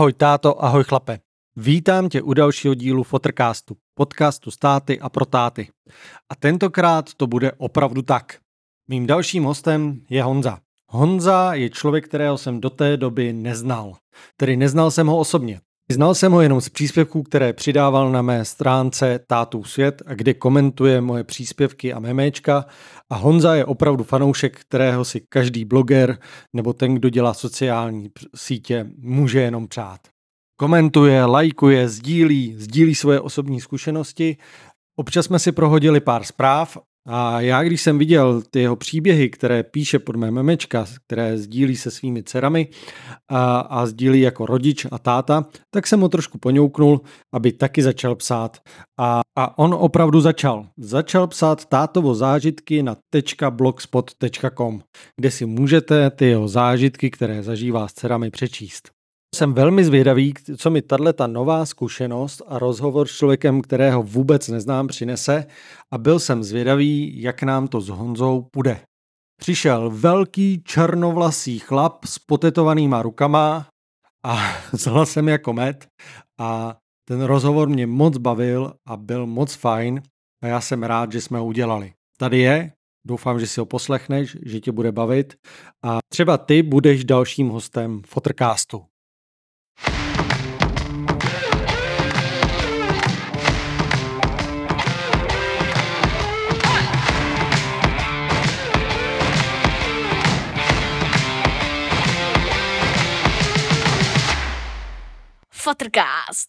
Ahoj táto, ahoj chlape. Vítám tě u dalšího dílu Fotrcastu, podcastu státy a pro táty. A tentokrát to bude opravdu tak. Mým dalším hostem je Honza. Honza je člověk, kterého jsem do té doby neznal. Tedy neznal jsem ho osobně. Znal jsem ho jenom z příspěvků, které přidával na mé stránce Tátů svět, kde komentuje moje příspěvky a memečka. A Honza je opravdu fanoušek, kterého si každý bloger nebo ten, kdo dělá sociální sítě, může jenom přát. Komentuje, lajkuje, sdílí, sdílí svoje osobní zkušenosti. Občas jsme si prohodili pár zpráv a já, když jsem viděl ty jeho příběhy, které píše pod mé memečka, které sdílí se svými dcerami a, a sdílí jako rodič a táta, tak jsem ho trošku poňouknul, aby taky začal psát. A, a on opravdu začal. Začal psát tátovo zážitky na .blogspot.com, kde si můžete ty jeho zážitky, které zažívá s dcerami, přečíst. Jsem velmi zvědavý, co mi tahle ta nová zkušenost a rozhovor s člověkem, kterého vůbec neznám, přinese a byl jsem zvědavý, jak nám to s Honzou půjde. Přišel velký černovlasý chlap s potetovanýma rukama a s hlasem jako med a ten rozhovor mě moc bavil a byl moc fajn a já jsem rád, že jsme ho udělali. Tady je, doufám, že si ho poslechneš, že tě bude bavit a třeba ty budeš dalším hostem Fotrcastu. Fotrcast.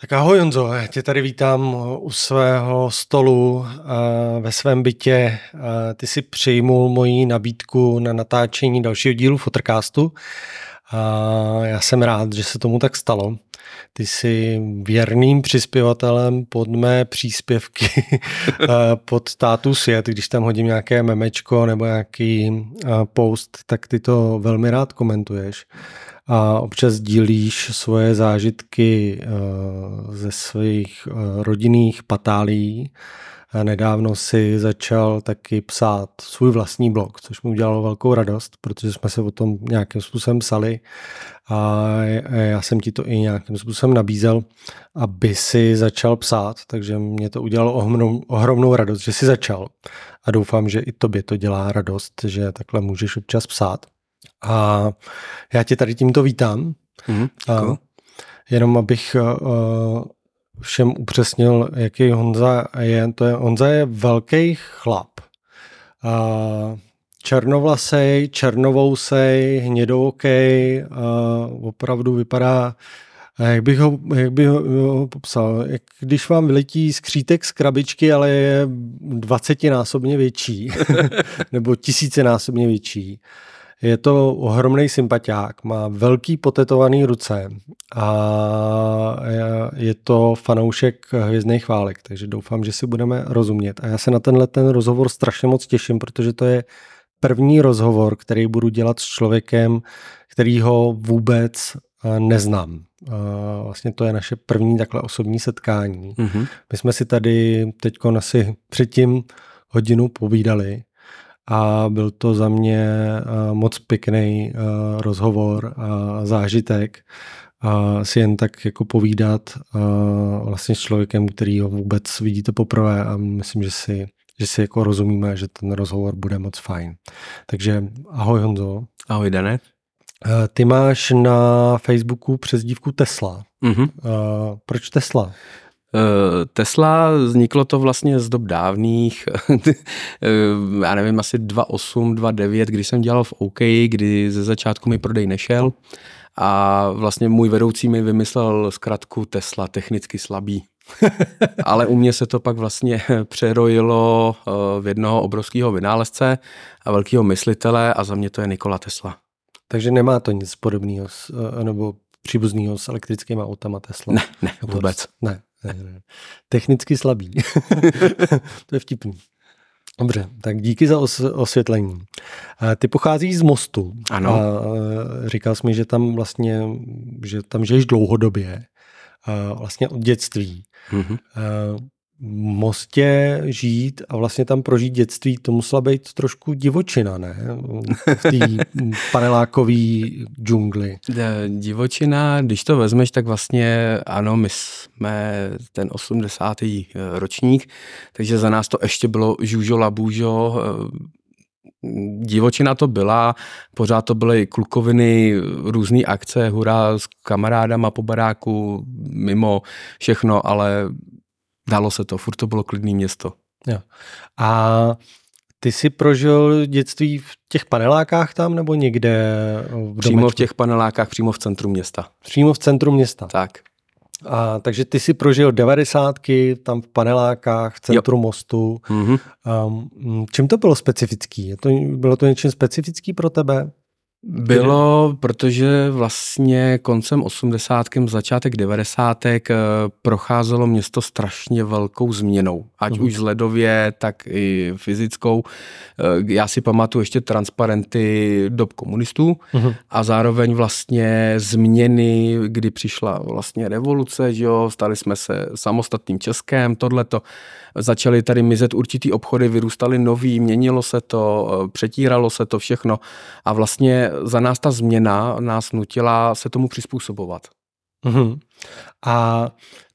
Tak ahoj Jonzo, já tě tady vítám u svého stolu ve svém bytě. Ty si přijmul moji nabídku na natáčení dalšího dílu Fotrcastu. A já jsem rád, že se tomu tak stalo. Ty jsi věrným přispěvatelem pod mé příspěvky pod tátu svět, když tam hodím nějaké memečko nebo nějaký post, tak ty to velmi rád komentuješ a občas dílíš svoje zážitky eh, ze svých eh, rodinných patálí. Nedávno si začal taky psát svůj vlastní blog, což mi udělalo velkou radost, protože jsme se o tom nějakým způsobem psali a já jsem ti to i nějakým způsobem nabízel, aby si začal psát, takže mě to udělalo ohromnou, ohromnou radost, že jsi začal a doufám, že i tobě to dělá radost, že takhle můžeš občas psát. A já tě tady tímto vítám. Mm, a jenom abych uh, všem upřesnil, jaký Honza je. To je Honza je velký chlap. Černovlasej, černovousej, hnědookej, uh, opravdu vypadá jak bych ho, jak bych ho popsal? Jak když vám vyletí skřítek z krabičky, ale je dvacetinásobně větší, nebo tisícenásobně větší. Je to ohromný sympatiák, má velký potetovaný ruce a je to fanoušek hvězdných chválek, takže doufám, že si budeme rozumět. A já se na tenhle ten rozhovor strašně moc těším, protože to je první rozhovor, který budu dělat s člověkem, který ho vůbec eh, neznám. Vlastně to je naše první takhle osobní setkání. Mm-hmm. My jsme si tady teď asi předtím hodinu povídali a byl to za mě uh, moc pěkný uh, rozhovor a zážitek a si jen tak jako povídat uh, vlastně s člověkem, který ho vůbec vidíte poprvé a myslím, že si, že si jako rozumíme, že ten rozhovor bude moc fajn. Takže ahoj Honzo. Ahoj Dane. Ty máš na Facebooku přezdívku Tesla. Mm-hmm. Uh, proč Tesla? Eh, Tesla vzniklo to vlastně z dob dávných, eh, já nevím, asi 2.8, 2.9, kdy jsem dělal v OK, kdy ze začátku mi prodej nešel a vlastně můj vedoucí mi vymyslel zkratku Tesla, technicky slabý. Ale u mě se to pak vlastně přerojilo eh, v jednoho obrovského vynálezce a velkého myslitele a za mě to je Nikola Tesla. Takže nemá to nic podobného nebo příbuzného s elektrickými autama Tesla? Ne, ne, vůbec. Ne, Technicky slabý. to je vtipný. Dobře, tak díky za os- osvětlení. Ty pocházíš z Mostu. Ano. A říkal jsi mi, že tam vlastně, že tam žiješ dlouhodobě, vlastně od dětství. Mm-hmm. Mostě žít a vlastně tam prožít dětství, to musela být trošku divočina, ne? V té panelákové džungli. Divočina, když to vezmeš, tak vlastně ano, my jsme ten 80. ročník, takže za nás to ještě bylo žužo labůžo, divočina to byla, pořád to byly klukoviny, různé akce, hurá s kamarádama po baráku, mimo všechno, ale dalo se to, furt to bylo klidné město. Jo. A ty jsi prožil dětství v těch panelákách tam nebo někde v Přímo v těch panelákách, přímo v centru města. Přímo v centru města. Tak. A, takže ty si prožil devadesátky tam v panelákách, v centru jo. mostu. Mm-hmm. Um, čím to bylo specifický? Je to, bylo to něčím specifický pro tebe? Bylo, protože vlastně koncem 80. začátek 90. Eh, procházelo město strašně velkou změnou. Ať uh-huh. už ledově, tak i fyzickou. Eh, já si pamatuju ještě transparenty dob komunistů uh-huh. a zároveň vlastně změny, kdy přišla vlastně revoluce, že jo, stali jsme se samostatným Českém, tohleto. Začaly tady mizet určitý obchody, vyrůstaly nový, měnilo se to, eh, přetíralo se to všechno a vlastně za nás ta změna nás nutila se tomu přizpůsobovat. Uhum. A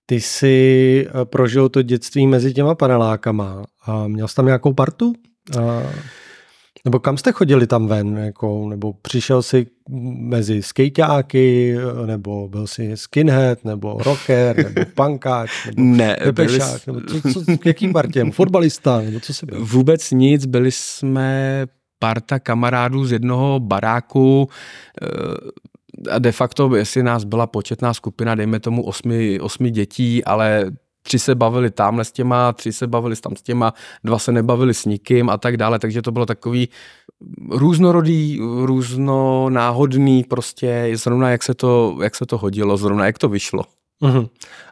ty jsi eh, prožil to dětství mezi těma panelákama. A měl jsi tam nějakou partu? A... Nebo kam jste chodili tam ven? Jako, nebo přišel jsi mezi skejťáky, nebo byl jsi skinhead, nebo rocker, nebo punkáč, nebo ne, byli... nebo co, co, jaký partě? Fotbalista, nebo co jsi byl? Vůbec nic, byli jsme parta kamarádů z jednoho baráku eh, a de facto, jestli nás byla početná skupina, dejme tomu osmi, osmi dětí, ale tři se bavili tamhle s těma, tři se bavili tam s těma, dva se nebavili s nikým a tak dále, takže to bylo takový různorodý, různonáhodný prostě, zrovna jak se to, jak se to hodilo, zrovna jak to vyšlo. Uh-huh.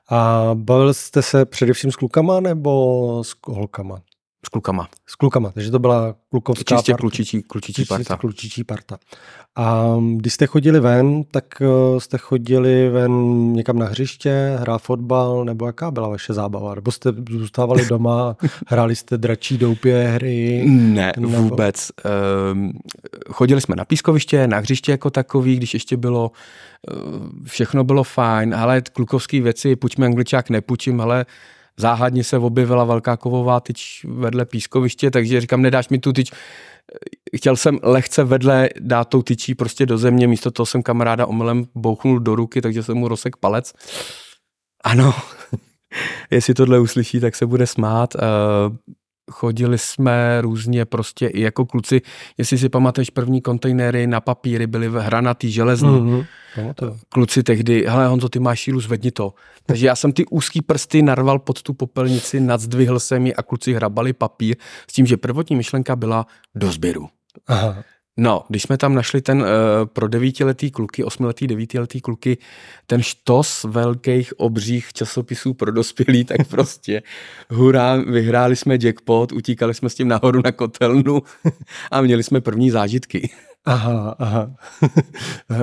A bavil jste se především s klukama nebo s holkama? S klukama. S klukama, takže to byla klukovská Čistě parta. klučičí, klučičí Čistě parta. klučičí parta. A když jste chodili ven, tak eh, jste chodili ven někam na hřiště, hrát fotbal, nebo jaká byla vaše zábava? Nebo jste zůstávali doma, hráli jste dračí doupě hry? Ne, nebo... vůbec. Um, chodili jsme na pískoviště, na hřiště jako takový, když ještě bylo, uh, všechno bylo fajn, ale klukovské věci, půjďme angličák, nepůjčím, ale záhadně se objevila velká kovová tyč vedle pískoviště, takže říkám, nedáš mi tu tyč. Chtěl jsem lehce vedle dát tou tyčí prostě do země, místo toho jsem kamaráda omylem bouchnul do ruky, takže jsem mu rozsek palec. Ano, jestli tohle uslyší, tak se bude smát. Eh, chodili jsme různě prostě i jako kluci, jestli si pamatuješ první kontejnery na papíry, byly hranatý, železný. Mm-hmm. Kluci tehdy, hele Honzo, ty máš šílu, zvedni to. Takže já jsem ty úzký prsty narval pod tu popelnici, nadzdvihl jsem ji a kluci hrabali papír s tím, že prvotní myšlenka byla do sběru. Aha. No, když jsme tam našli ten uh, pro devítiletý kluky, osmiletý, devítiletý kluky, ten štos velkých obřích časopisů pro dospělí, tak prostě hurá, vyhráli jsme jackpot, utíkali jsme s tím nahoru na kotelnu a měli jsme první zážitky. Aha, aha.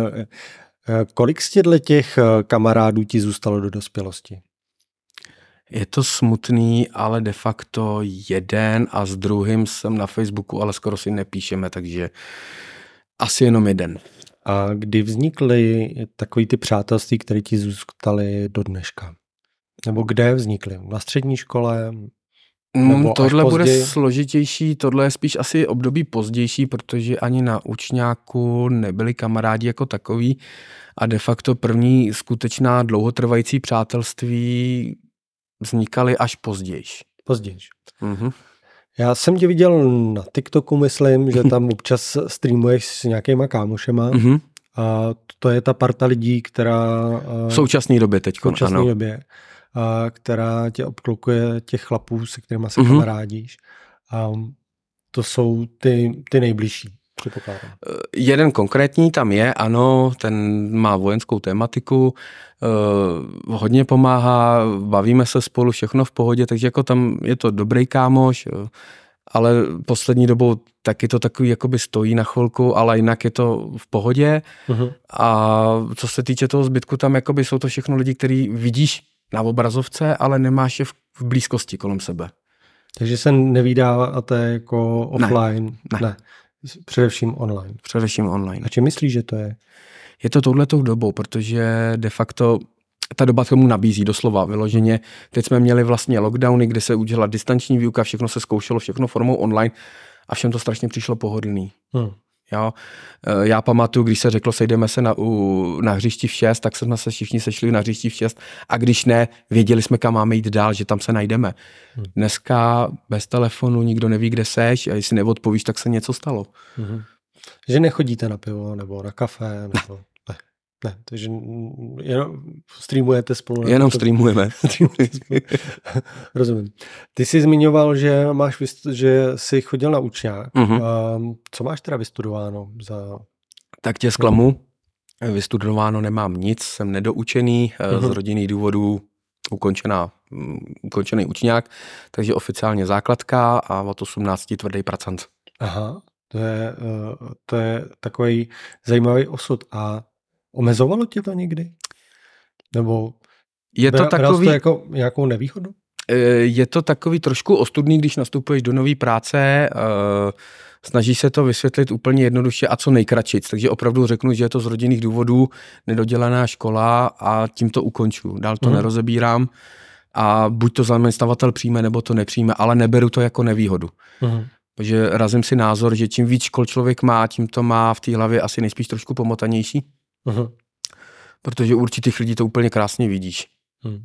Kolik z těchto těch eh, kamarádů ti zůstalo do dospělosti? Je to smutný, ale de facto jeden a s druhým jsem na Facebooku, ale skoro si nepíšeme, takže asi jenom jeden. A kdy vznikly takový ty přátelství, které ti zůstaly do dneška? Nebo kde vznikly? Na střední škole? Mm, Nebo tohle bude složitější, tohle je spíš asi období pozdější, protože ani na učňáku nebyli kamarádi jako takový a de facto první skutečná dlouhotrvající přátelství vznikaly až později. Později. Mm-hmm. Já jsem tě viděl na TikToku, myslím, že tam občas streamuješ s nějakýma kámošema. Mm-hmm. A to je ta parta lidí, která... V současné době teď. V současné ano. době. A která tě obklukuje těch chlapů, se kterými se mm-hmm. kamarádíš. A to jsou ty, ty nejbližší. Předpokládám. Eh, jeden konkrétní tam je, ano, ten má vojenskou tématiku, uh, hodně pomáhá, bavíme se spolu, všechno v pohodě, takže jako tam je to dobrý kámoš, uh, ale poslední dobou taky to takový jakoby stojí na chvilku, ale jinak je to v pohodě. Uh-huh. A co se týče toho zbytku, tam jakoby jsou to všechno lidi, který vidíš na obrazovce, ale nemáš je v, v blízkosti kolem sebe. Takže se nevydáváte jako offline? Ne. ne. Především online. Především online. A čím myslíš, že to je? Je to touhletou dobou, protože de facto ta doba tomu nabízí doslova vyloženě. Teď jsme měli vlastně lockdowny, kde se udělala distanční výuka, všechno se zkoušelo, všechno formou online a všem to strašně přišlo pohodlný. Hmm. Jo. E, Já pamatuju, když se řeklo, sejdeme se na, u, na hřišti v 6, tak jsme se všichni sešli na hřišti v 6 a když ne, věděli jsme, kam máme jít dál, že tam se najdeme. Hmm. Dneska bez telefonu nikdo neví, kde seš a jestli neodpovíš, tak se něco stalo. Mhm. Že nechodíte na pivo nebo na kafe? Nebo... Ne. Takže jenom streamujete spolu. Jenom to- streamujeme. Rozumím. Ty jsi zmiňoval, že máš, vyst- že jsi chodil na učňák. Mhm. Um, co máš teda vystudováno za... Tak tě zklamu. Vystudováno nemám nic, jsem nedoučený, eh, z Mhm. rodinných důvodů ukončená, mm, ukončený učňák, takže oficiálně základka a od 18 tvrdý pracant. Aha, to je, uh, to je takový zajímavý osud. A omezovalo tě to někdy? Nebo Je to takový, to jako nějakou nevýhodu? eh, je to takový trošku ostudný, když nastupuješ do nové práce, eh, snaží se to vysvětlit úplně jednoduše a co nejkratšic. Takže opravdu řeknu, že je to z rodinných důvodů nedodělaná škola a tím to ukonču. Dál to Mhm. nerozebírám a buď to zaměstnavatel přijme, nebo to nepřijme, ale neberu to jako nevýhodu. Mhm. Takže razím si názor, že čím víc škol člověk má, tím to má v té hlavě asi nejspíš trošku pomotanější, Mhm. protože určitých lidí to úplně krásně vidíš. Mhm.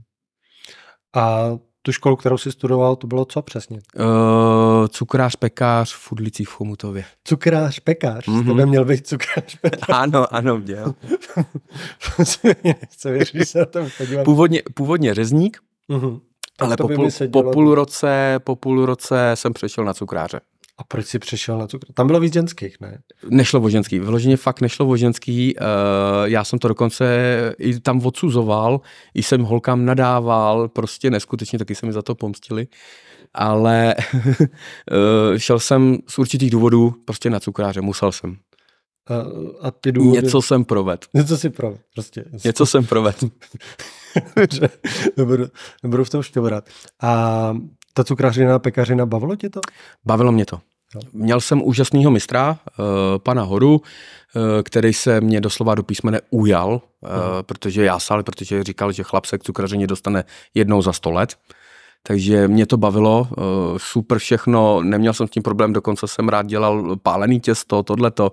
A tu školu, kterou jsi studoval, to bylo co přesně? Uh, cukrář, pekář v Fudlicích v Chomutově. Cukrář, pekář. Mhm. Mm-hmm. To by měl být cukrář, pekář. Ano, ano, děl. Nechce věřit, se na to podívám. Původně, původně řezník, Mhm. ale to po, půl, po, půl roce, po půl roce jsem přešel na cukráře. A proč jsi přešel na cukr? Tam bylo víc ženských, ne? Nešlo o ženský, vyloženě fakt nešlo o ženský. Uh, já jsem to dokonce i tam odsuzoval, i jsem holkám nadával, prostě neskutečně, taky se mi za to pomstili. Ale eh, šel jsem z určitých důvodů prostě na cukráře, musel jsem. A, a ty důvody... Něco jsem proved. Něco si pro, prostě. Něco jsem proved. Dobře, nebudu, nebudu v tom šťourat. A ta cukrařina, pekařina, bavilo tě to? Bavilo mě to. Měl jsem úžasného mistra, uh, pana Horu, uh, který se mě doslova do písmene ujal, uh, Mhm. protože já sál, protože říkal, že chlap se k cukrařině dostane jednou za sto let. Takže mě to bavilo, super všechno, neměl jsem s tím problém, dokonce jsem rád dělal pálený těsto, tohleto,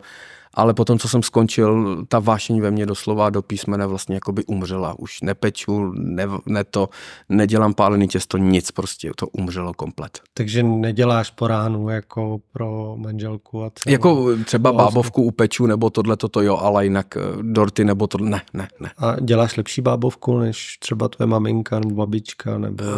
ale potom, co jsem skončil, ta vášeň ve mně doslova do písmene vlastně jakoby umřela. Už nepeču, ne, ne to, nedělám pálený těsto, nic prostě, to umřelo komplet. Takže neděláš po ránu jako pro manželku a celou... Jako třeba bábovku upeču, nebo tohle toto jo, ale jinak eh, dorty, nebo to ne, ne, ne. A děláš lepší bábovku než třeba tvoje maminka nebo babička? Nebo... Uh,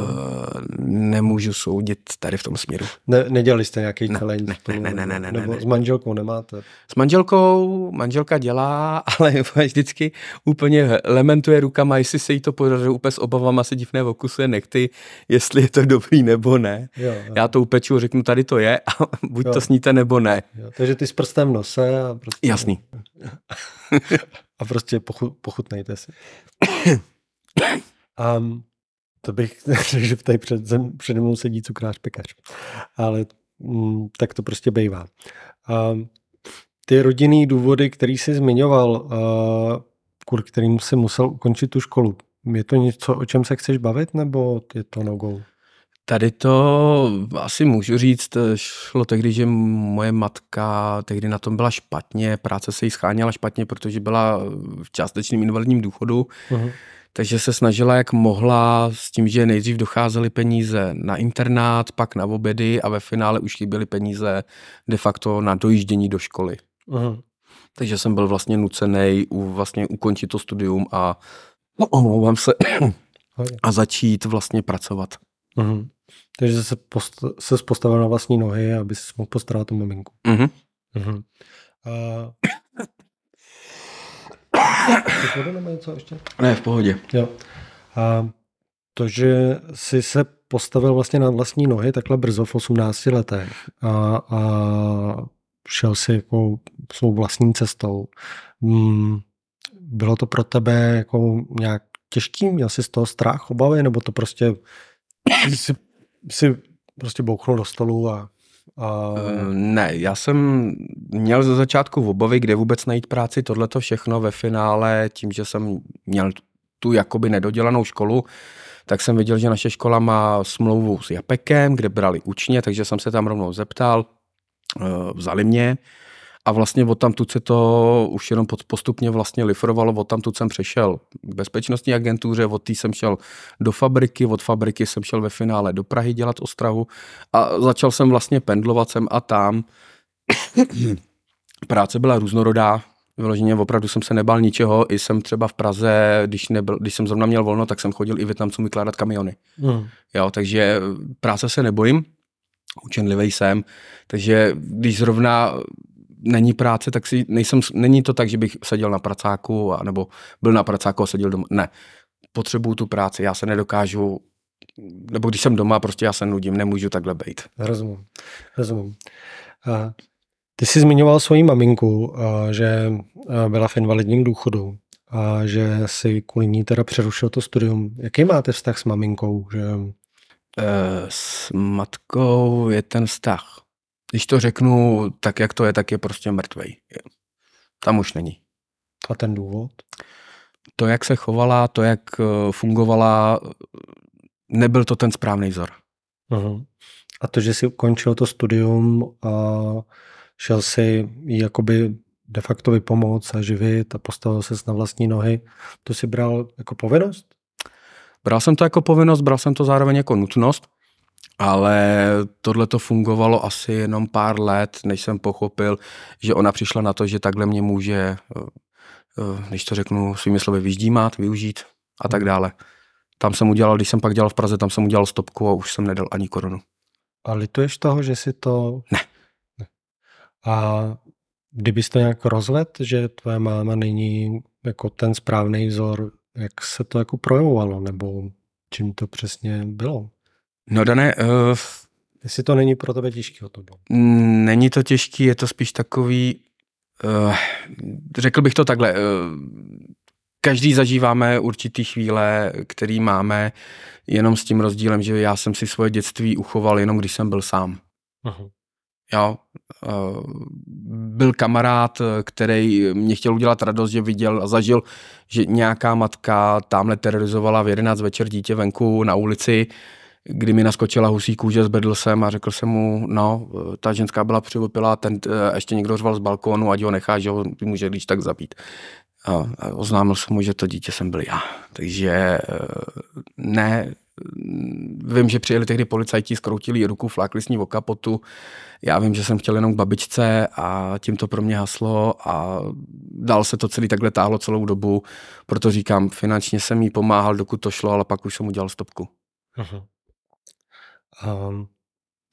nemůžu soudit tady v tom směru. Ne, nedělali jste nějaký Ne, challenge ne, ne, ne, ne, ne, Nebo ne. s manželkou nemáte? S manželkou, manželka dělá, ale vždycky úplně lementuje rukama, jestli se jí to podaří, úplně s obavama se divné okusuje nechty, jestli je to dobrý nebo ne. Jo, jo, Já to upeču, řeknu, tady to je a buď Jo. to sníte nebo ne. jo. Takže ty s prstem v nose a prostě, Jasný. a prostě pochu, pochutnejte si. A to bych řekl, že tady před, přede mnou sedí cukrář pekař. Ale mm, tak to prostě bývá. A ty rodinný důvody, který jsi zmiňoval, a kvůli kterým jsi musel ukončit tu školu, je to něco, o čem se chceš bavit, nebo je to no go? Tady to asi můžu říct, šlo tehdy, že moje matka tehdy na tom byla špatně, práce se jí scháněla špatně, protože byla v částečným invalidním důchodu, Uh-huh. takže se snažila, jak mohla, s tím, že nejdřív docházely peníze na internát, pak na obědy a ve finále už chyběly peníze de facto na dojíždění do školy. Uh-huh. Takže jsem byl vlastně nucený u, vlastně ukončit to studium a no, omlouvám se a začít vlastně pracovat. Uh-huh. Takže se, post, se postavil na vlastní nohy, aby si mohl postarat o maminku. Mhm. Vodu nebo něco ještě? Ne, v pohodě. Jo. A to, že jsi se postavil vlastně na vlastní nohy takhle brzo v 18 letech a, a šel si jako svou vlastní cestou, mm, bylo to pro tebe jako nějak těžký? Měl jsi z toho strach, obavy, nebo to prostě si, si prostě bouchnul do stolu a... a... Uh, ne, já jsem měl ze začátku obavy, kde vůbec najít práci, tohleto všechno ve finále, tím, že jsem měl tu jakoby nedodělanou školu, tak jsem viděl, že naše škola má smlouvu s Japekem, kde brali učně, takže jsem se tam rovnou zeptal, vzali mě, a vlastně od tamtud se to už jenom postupně vlastně lifrovalo, od tamtud jsem přešel k bezpečnostní agentuře, od té jsem šel do fabriky, od fabriky jsem šel ve finále do Prahy dělat ostrahu a začal jsem vlastně pendlovat sem a tam. Práce byla různorodá, vyloženě opravdu jsem se nebál ničeho, i jsem třeba v Praze, když, nebyl, když jsem zrovna měl volno, tak jsem chodil i Větnamcům vykládat kamiony. Hmm. Jo, takže práce se nebojím, učenlivý jsem, takže když zrovna není práce, tak si nejsem, není to tak, že bych seděl na pracáku, a, nebo byl na pracáku a seděl doma. Ne, potřebuju tu práci, já se nedokážu, nebo když jsem doma, prostě já se nudím, nemůžu takhle být. Rozumím, rozumím. A ty jsi zmiňoval svoji maminku, že byla v invalidním důchodu a že si kvůli ní teda přerušil to studium. Jaký máte vztah s maminkou? Že... E, s matkou je ten vztah když to řeknu tak, jak to je, tak je prostě mrtvej. Tam už není. A ten důvod? To, jak se chovala, to, jak eh, fungovala, nebyl to ten správný vzor. Uh-huh. A to, že jsi ukončil to studium a šel si jakoby de facto vypomoc a živit a postavil se na vlastní nohy, to si bral jako povinnost? Bral jsem to jako povinnost, bral jsem to zároveň jako nutnost, ale tohle to fungovalo asi jenom pár let, než jsem pochopil, že ona přišla na to, že takhle mě může, eh, eh, když to řeknu svými slovy, vyždímat, využít a tak dále. Tam jsem udělal, když jsem pak dělal v Praze, tam jsem udělal stopku a už jsem nedal ani korunu. A lituješ toho, že si to... Ne. ne. A kdybys to nějak rozvedl, že tvoje máma není jako ten správný vzor, jak se to jako projevovalo, nebo čím to přesně bylo? No dané, uh, jestli to není pro tebe těžký o to bylo. Není to těžký, je to spíš takový, uh, řekl bych to takhle, uh, každý zažíváme určitý chvíle, který máme, jenom s tím rozdílem, že já jsem si svoje dětství uchoval jenom když jsem byl sám. Uh-huh. Jo, byl kamarád, který mě chtěl udělat radost, že viděl a zažil, že nějaká matka tamhle terorizovala v 11 večer dítě venku na ulici, kdy mi naskočila husí kůže, zbedl jsem a řekl jsem mu, no, ta ženská byla přivopila, ten eh, ještě někdo řval z balkónu, ať ho nechá, že ho může když tak zabít. A oznámil jsem mu, že to dítě jsem byl já. Takže eh, ne, vím, že přijeli tehdy policajti, skroutili ruku, flákli s ní o kapotu. Já vím, že jsem chtěl jenom k babičce a tím to pro mě haslo a dál se to celý takhle táhlo celou dobu. Proto říkám, finančně jsem jí pomáhal, dokud to šlo, ale pak už jsem udělal stopku. Uh-huh. A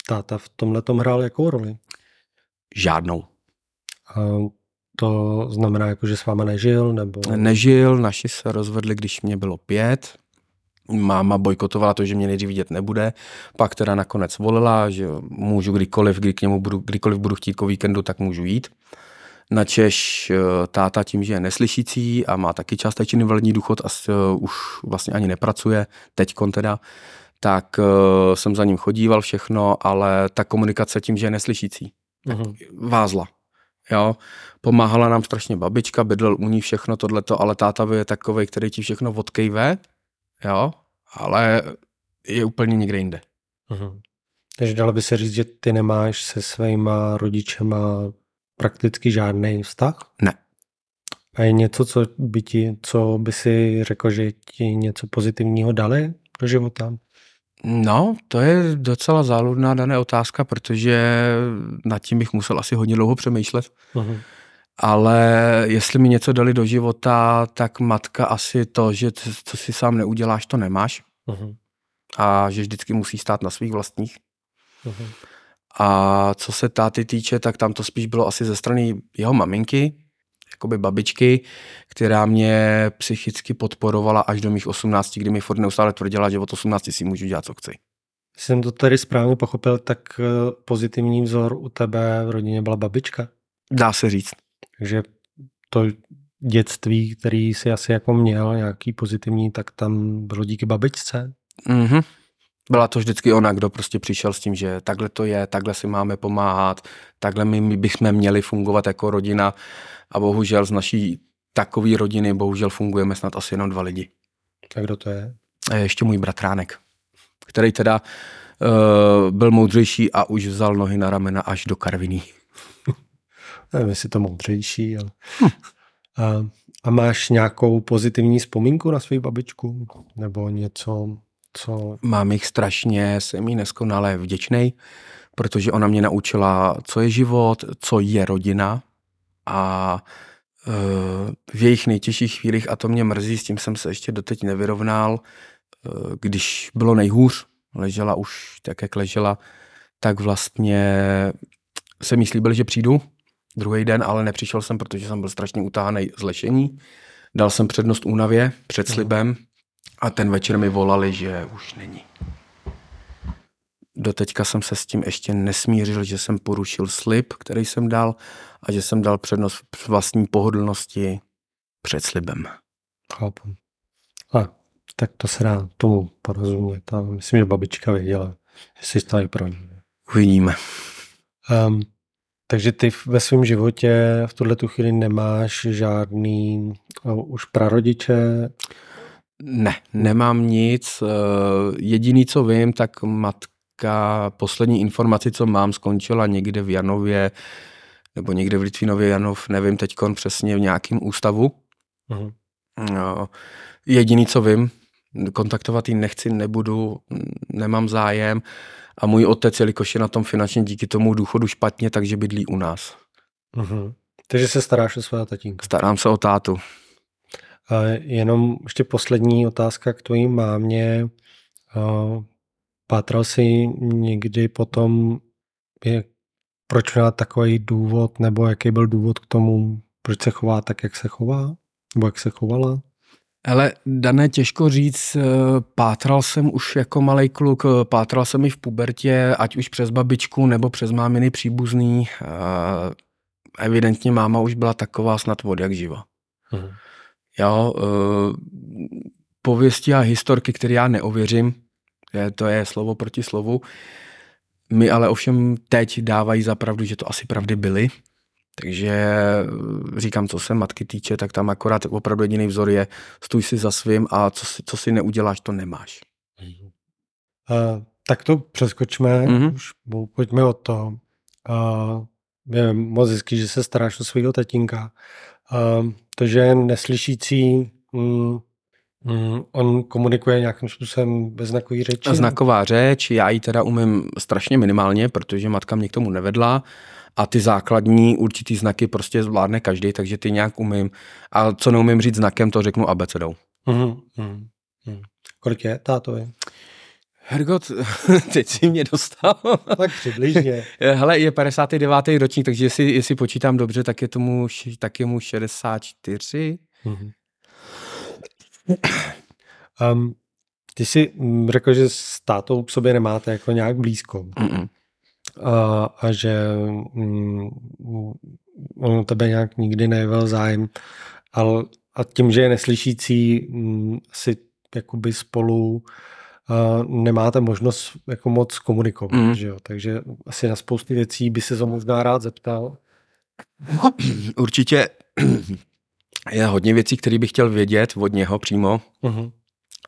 táta v tomhle tom hrál jakou roli? Žádnou. A to znamená, jako, že s váma nežil? Nebo... Nežil, naši se rozvedli, když mě bylo pět. Máma bojkotovala to, že mě nejdřív vidět nebude, pak teda nakonec volila, že můžu kdykoliv, kdy k němu budu, kdykoliv budu chtít po víkendu, tak můžu jít. Načež eh, táta tím, že je neslyšící a má taky částečný invalidní důchod a uh, už vlastně ani nepracuje, teďkon teda, tak uh, jsem za ním chodíval všechno, ale ta komunikace tím, že je neslyšící, uh-huh. vázla. Jo, pomáhala nám strašně babička, bydlel u ní všechno tohleto, ale táta je takový, který ti všechno odkejve, jo, ale je úplně někde jinde. Uh-huh. Takže dalo by se říct, že ty nemáš se svýma rodičema prakticky žádný vztah? Ne. A je něco, co by ti, co by si řekl, že ti něco pozitivního dali do života? No, to je docela záludná dané otázka, protože nad tím bych musel asi hodně dlouho přemýšlet. Uh-huh. Ale jestli mi něco dali do života, tak matka asi to, že co si sám neuděláš, to nemáš. Uh-huh. A že vždycky musí stát na svých vlastních. Uh-huh. A co se táty týče, tak tam to spíš bylo asi ze strany jeho maminky, jakoby babičky, která mě psychicky podporovala až do mých 18, kdy mi furt neustále tvrdila, že od 18 si můžu dělat, co chci. Jsem to tady správně pochopil, tak eh, pozitivní vzor u tebe v rodině byla babička? Dá se říct. Takže to dětství, který si asi jako měl nějaký pozitivní, tak tam bylo díky babičce? Mm-hmm. Byla to vždycky ona, kdo prostě přišel s tím, že takhle to je, takhle si máme pomáhat, takhle my, my bychom měli fungovat jako rodina a bohužel z naší takové rodiny bohužel fungujeme snad asi jenom dva lidi. A kdo to je? A ještě můj bratránek, který teda uh, byl moudřejší a už vzal nohy na ramena až do Karviní. Nevím, jestli to moudřejší, ale... Hm. A, a máš nějakou pozitivní vzpomínku na svou babičku? Nebo něco, co... Mám jich strašně, jsem jí neskonale vděčný, protože ona mě naučila, co je život, co je rodina a v jejich nejtěžších chvílích, a to mě mrzí, s tím jsem se ještě doteď nevyrovnal, když bylo nejhůř, ležela už tak, jak ležela, tak vlastně se slíbil, že přijdu druhý den, ale nepřišel jsem, protože jsem byl strašně utáhaný z lešení. Dal jsem přednost únavě před mhm. slibem a ten večer mi volali, že už není. Doteďka jsem se s tím ještě nesmířil, že jsem porušil slib, který jsem dal a že jsem dal přednost vlastní pohodlnosti před slibem. Chápu. A tak to se dá tomu porozumět. A myslím, že babička věděla, že jsi tady pro ní. Uvidíme. Um, takže ty ve svém životě v tuhle tu chvíli nemáš žádný uh, už prarodiče? Ne, nemám nic. Uh, jediný, co vím, tak matka, poslední informaci, co mám, skončila někde v Janově, nebo někde v Litvinově Janov, nevím teď přesně, v nějakém ústavu. Uh-huh. No, jediný, co vím, kontaktovat ji nechci, nebudu, nemám zájem a můj otec, jelikož je na tom finančně díky tomu důchodu špatně, takže bydlí u nás. Uh-huh. Takže se staráš o svého tatínka. Starám se o tátu. A jenom ještě poslední otázka k tvojí mámě. Pátral jsi někdy potom, je, proč měla takový důvod, nebo jaký byl důvod k tomu, proč se chová tak, jak se chová? Nebo jak se chovala? Ale dané těžko říct, eh, pátral jsem už jako malý kluk, eh, pátral jsem i v pubertě, ať už přes babičku nebo přes máminy příbuzný. Evidentně máma už byla taková snad od jak živa. Hmm. Jo, eh, pověsti a historky, které já neověřím, to je slovo proti slovu, mi ale ovšem teď dávají za pravdu, že to asi pravdy byly. Takže eh, říkám, co se matky týče, tak tam akorát opravdu jediný vzor je stůj si za svým a co si, co si neuděláš, to nemáš. Uh, tak to přeskočme, mm-hmm. už pojďme od toho. Uh, je moc hezký, že se staráš o svého tatínka. Uh, to, že neslyšící, mm, mm, on komunikuje nějakým způsobem bez znakový řeči? Znaková řeč, já ji teda umím strašně minimálně, protože matka mě k tomu nevedla a ty základní určitý znaky prostě zvládne každý, takže ty nějak umím. A co neumím říct znakem, to řeknu abecedou. Mm-hmm. Mm-hmm. Kolik je tátovi? Hergot, teď si mě dostal. tak přibližně. Hele, je 59. ročník, takže jestli, jestli počítám dobře, tak je tomu, tak je mu 64. Mm-hmm. Um, ty jsi řekl, že s tátou k sobě nemáte jako nějak blízko. Mm-mm a, a že mm, on tebe nějak nikdy nejevil zájem, ale a tím, že je neslyšící, mm, si jakoby spolu uh, nemáte možnost jako moc komunikovat, mm. že jo? takže asi na spousty věcí by se to možná rád zeptal. Určitě je hodně věcí, které bych chtěl vědět od něho přímo, uh-huh.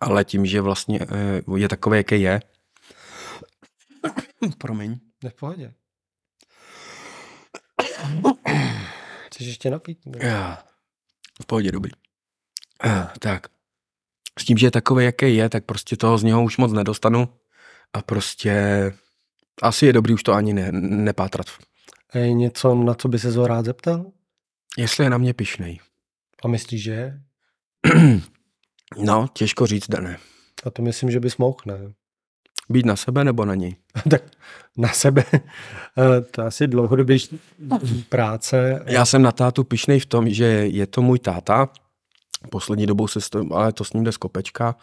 ale tím, že vlastně eh, je takové, jaké je, promiň, Jde v pohodě. Chceš ještě napít? Já. V pohodě, dobrý. Uh, tak. S tím, že je takový, jaký je, tak prostě toho z něho už moc nedostanu a prostě asi je dobrý už to ani ne, nepátrat. A je něco, na co by se zo rád zeptal? Jestli je na mě pišnej. A myslíš, že je? no, těžko říct, Dané. A to myslím, že bys mohl, ne? Být na sebe nebo na něj? tak na sebe. Eh, to asi dlouhodobější práce. Já jsem na tátu pišnej v tom, že je to můj táta. Poslední dobou se ale to s ním jde z kopečka.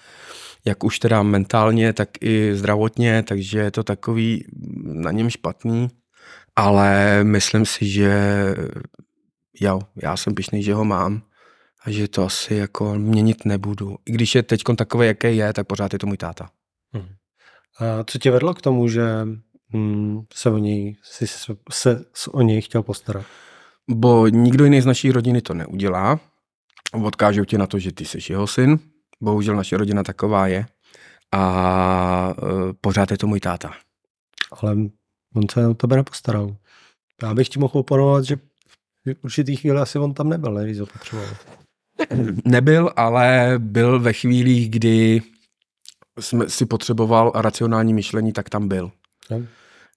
Jak už teda mentálně, tak i zdravotně, takže je to takový na něm špatný. Ale myslím si, že jo, já jsem pišnej, že ho mám. a že to asi jako měnit nebudu. I když je teď takový, jaký je, tak pořád je to můj táta. A co tě vedlo k tomu, že hm, se o něj, jsi se, se o něj chtěl postarat? Bo nikdo jiný z naší rodiny to neudělá. Odkážou tě na to, že ty jsi jeho syn. Bohužel naše rodina taková je. A e, pořád je to můj táta. Ale on se o tebe nepostaral. Já bych ti mohl oponovat, že v určitý chvíli asi on tam nebyl, ne, když potřeboval. Nebyl, ale byl ve chvílích, kdy jsme si potřeboval racionální myšlení, tak tam byl. Jo?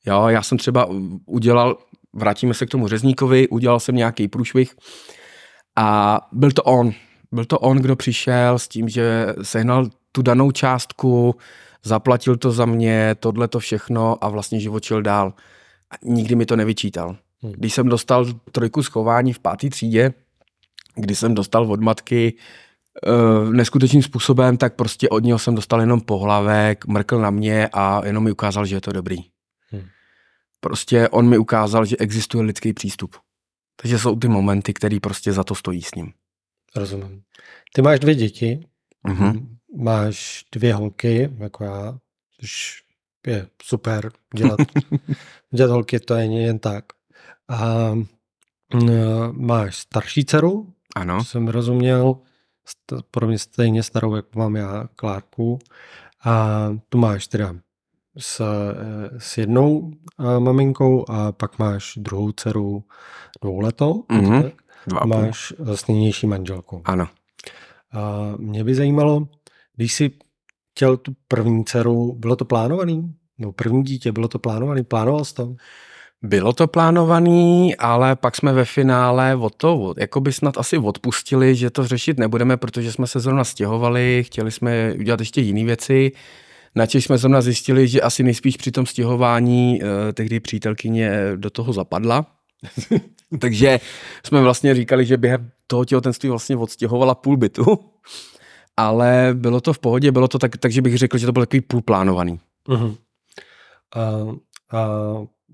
Jo, já jsem třeba udělal, vrátíme se k tomu řezníkovi, udělal jsem nějaký průšvih a byl to on. Byl to on, kdo přišel s tím, že sehnal tu danou částku, zaplatil to za mě, tohle to všechno a vlastně život šel dál. A nikdy mi to nevyčítal. Hmm. Když jsem dostal trojku schování v páté třídě, kdy jsem dostal od matky uh, neskutečným způsobem, tak prostě od něho jsem dostal jenom pohlavek, mrkl na mě a jenom mi ukázal, že je to dobrý. Hmm. Prostě on mi ukázal, že existuje lidský přístup. Takže jsou ty momenty, které prostě za to stojí s ním. Rozumím. Ty máš dvě děti, Mhm. máš dvě holky, jako já, což je super dělat. dělat holky to je jen tak. A máš starší dceru, Ano. jsem rozuměl, st- podobně stejně starou, jako mám já, Klárku. A tu máš teda s, eh, s jednou eh, maminkou a pak máš druhou dceru dvouletou. Mhm. tak? Dva máš s nynější manželkou. Ano. A mě by zajímalo, když jsi chtěl tu první dceru, bylo to plánovaný? No první dítě, bylo to plánovaný? Plánoval jsi to? Bylo to plánovaný, ale pak jsme ve finále od toho, jako by snad asi odpustili, že to řešit nebudeme, protože jsme se zrovna stěhovali, chtěli jsme udělat ještě jiné věci. Načež jsme zrovna zjistili, že asi nejspíš při tom stěhování eh, tehdy přítelkyně do toho zapadla. Takže jsme vlastně říkali, že během toho těhotenství vlastně odstěhovala půl bytu. Ale bylo to v pohodě, bylo to tak, takže bych řekl, že to bylo takový půl plánovaný. Uh-huh. A, a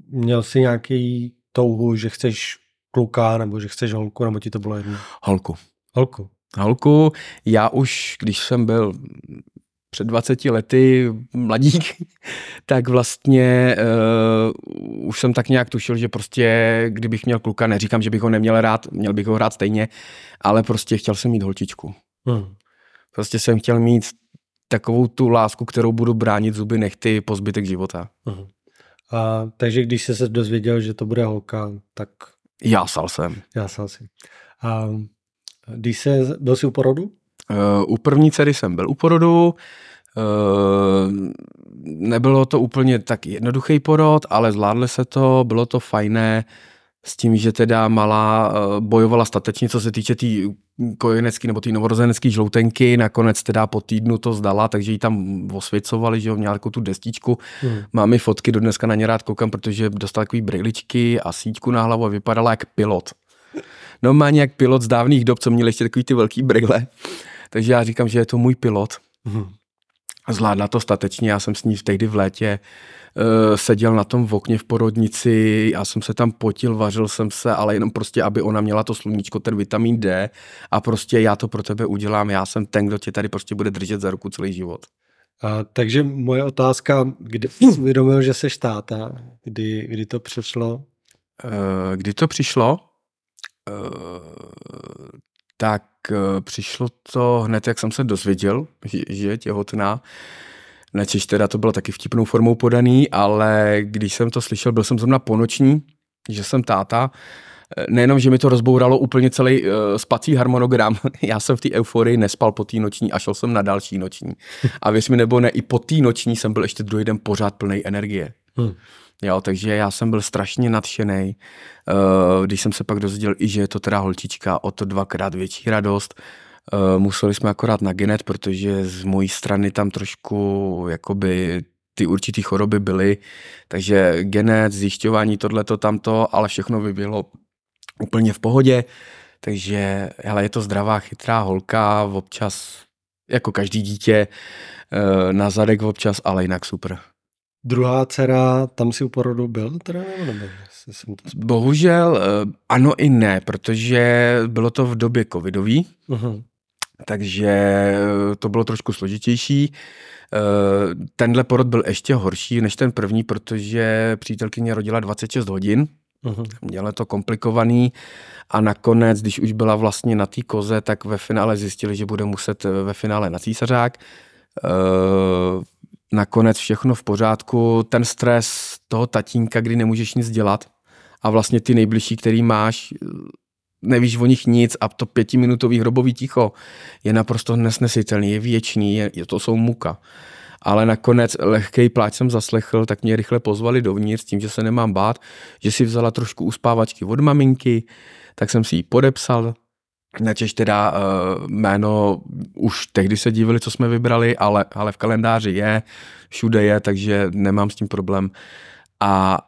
měl jsi nějaký touhu, že chceš kluka, nebo že chceš holku, nebo ti to bylo jedno? Holku. Holku. Holku, já už, když jsem byl před 20 lety mladík, tak vlastně uh, už jsem tak nějak tušil, že prostě, kdybych měl kluka, neříkám, že bych ho neměl rád, měl bych ho rád stejně, ale prostě chtěl jsem mít holčičku. Hmm. Prostě jsem chtěl mít takovou tu lásku, kterou budu bránit zuby nechty po zbytek života. Uh-huh. A, takže když jsi se dozvěděl, že to bude holka, tak Jásal jsem. já jsem. A když se, byl jsi u porodu? Uh, u první dcery jsem byl u porodu, uh, nebylo to úplně tak jednoduchý porod, ale zvládli se to, bylo to fajné s tím, že teda malá uh, bojovala statečně, co se týče té tý kojenecký nebo té novorozenecké žloutenky, nakonec teda po týdnu to zdala, takže ji tam osvěcovali, že jo, měla jako tu destičku, Hmm. mám i fotky, do dneska na ně rád koukám, protože dostala takový brýličky a síťku na hlavu a vypadala jak pilot. No má nějak pilot z dávných dob, co měl ještě takový ty velký brýle. Takže já říkám, že je to můj pilot. Hmm. Zvládla to statečně, já jsem s ní tehdy v létě seděl na tom v okně v porodnici, já jsem se tam potil, vařil jsem se, ale jenom prostě, aby ona měla to sluníčko, ten vitamin D a prostě já to pro tebe udělám, já jsem ten, kdo tě tady prostě bude držet za ruku celý život. A, takže moje otázka, kdy jsi uvědomil, že seš táta, kdy, kdy to přišlo? Uh, kdy to přišlo? Uh, tak přišlo to hned, jak jsem se dozvěděl, že, že je těhotná. Načež teda to bylo taky vtipnou formou podaný, ale když jsem to slyšel, byl jsem zrovna ponoční, že jsem táta. Eh, Nejenom, že mi to rozbouralo úplně celý uh, spací harmonogram, já jsem v té euforii nespal po té noční a šel jsem na další noční. A věř mi nebo ne, i po té noční jsem byl ještě druhý den pořád plný energie. Hmm. Jo, takže já jsem byl strašně nadšený, uh, když jsem se pak dozvěděl i, že je to teda holčička, o to dvakrát větší radost. Uh, museli jsme akorát na genet, protože z mojí strany tam trošku jakoby ty určitý choroby byly, takže genet, zjišťování tohleto, tamto, ale všechno by bylo úplně v pohodě, takže hele, je to zdravá, chytrá holka, občas jako každý dítě, uh, na zadek občas, ale jinak super. druhá dcera, tam si u porodu byl teda nebo nebyl? Bohužel eh, ano i ne, protože bylo to v době covidový, uh-huh. Takže eh, to bylo trošku složitější. Eh, Tenhle porod byl ještě horší než ten první, protože přítelkyně rodila 26 hodin, Uh-huh. měla to komplikovaný a nakonec, když už byla vlastně na té koze, tak ve finále zjistili, že bude muset eh, ve finále na císařák. Eh, Nakonec všechno v pořádku, ten stres toho tatínka, kdy nemůžeš nic dělat a vlastně ty nejbližší, který máš, nevíš o nich nic a to pětiminutový hrobový ticho je naprosto nesnesitelný, je věčný, je, je to jsou muka. Ale nakonec lehkej pláč jsem zaslechl, tak mě rychle pozvali dovnitř s tím, že se nemám bát, že si vzala trošku uspávačky od maminky, tak jsem si ji podepsal, Načež teda uh, jméno, už tehdy se divili, co jsme vybrali, ale, ale v kalendáři je, všude je, takže nemám s tím problém. A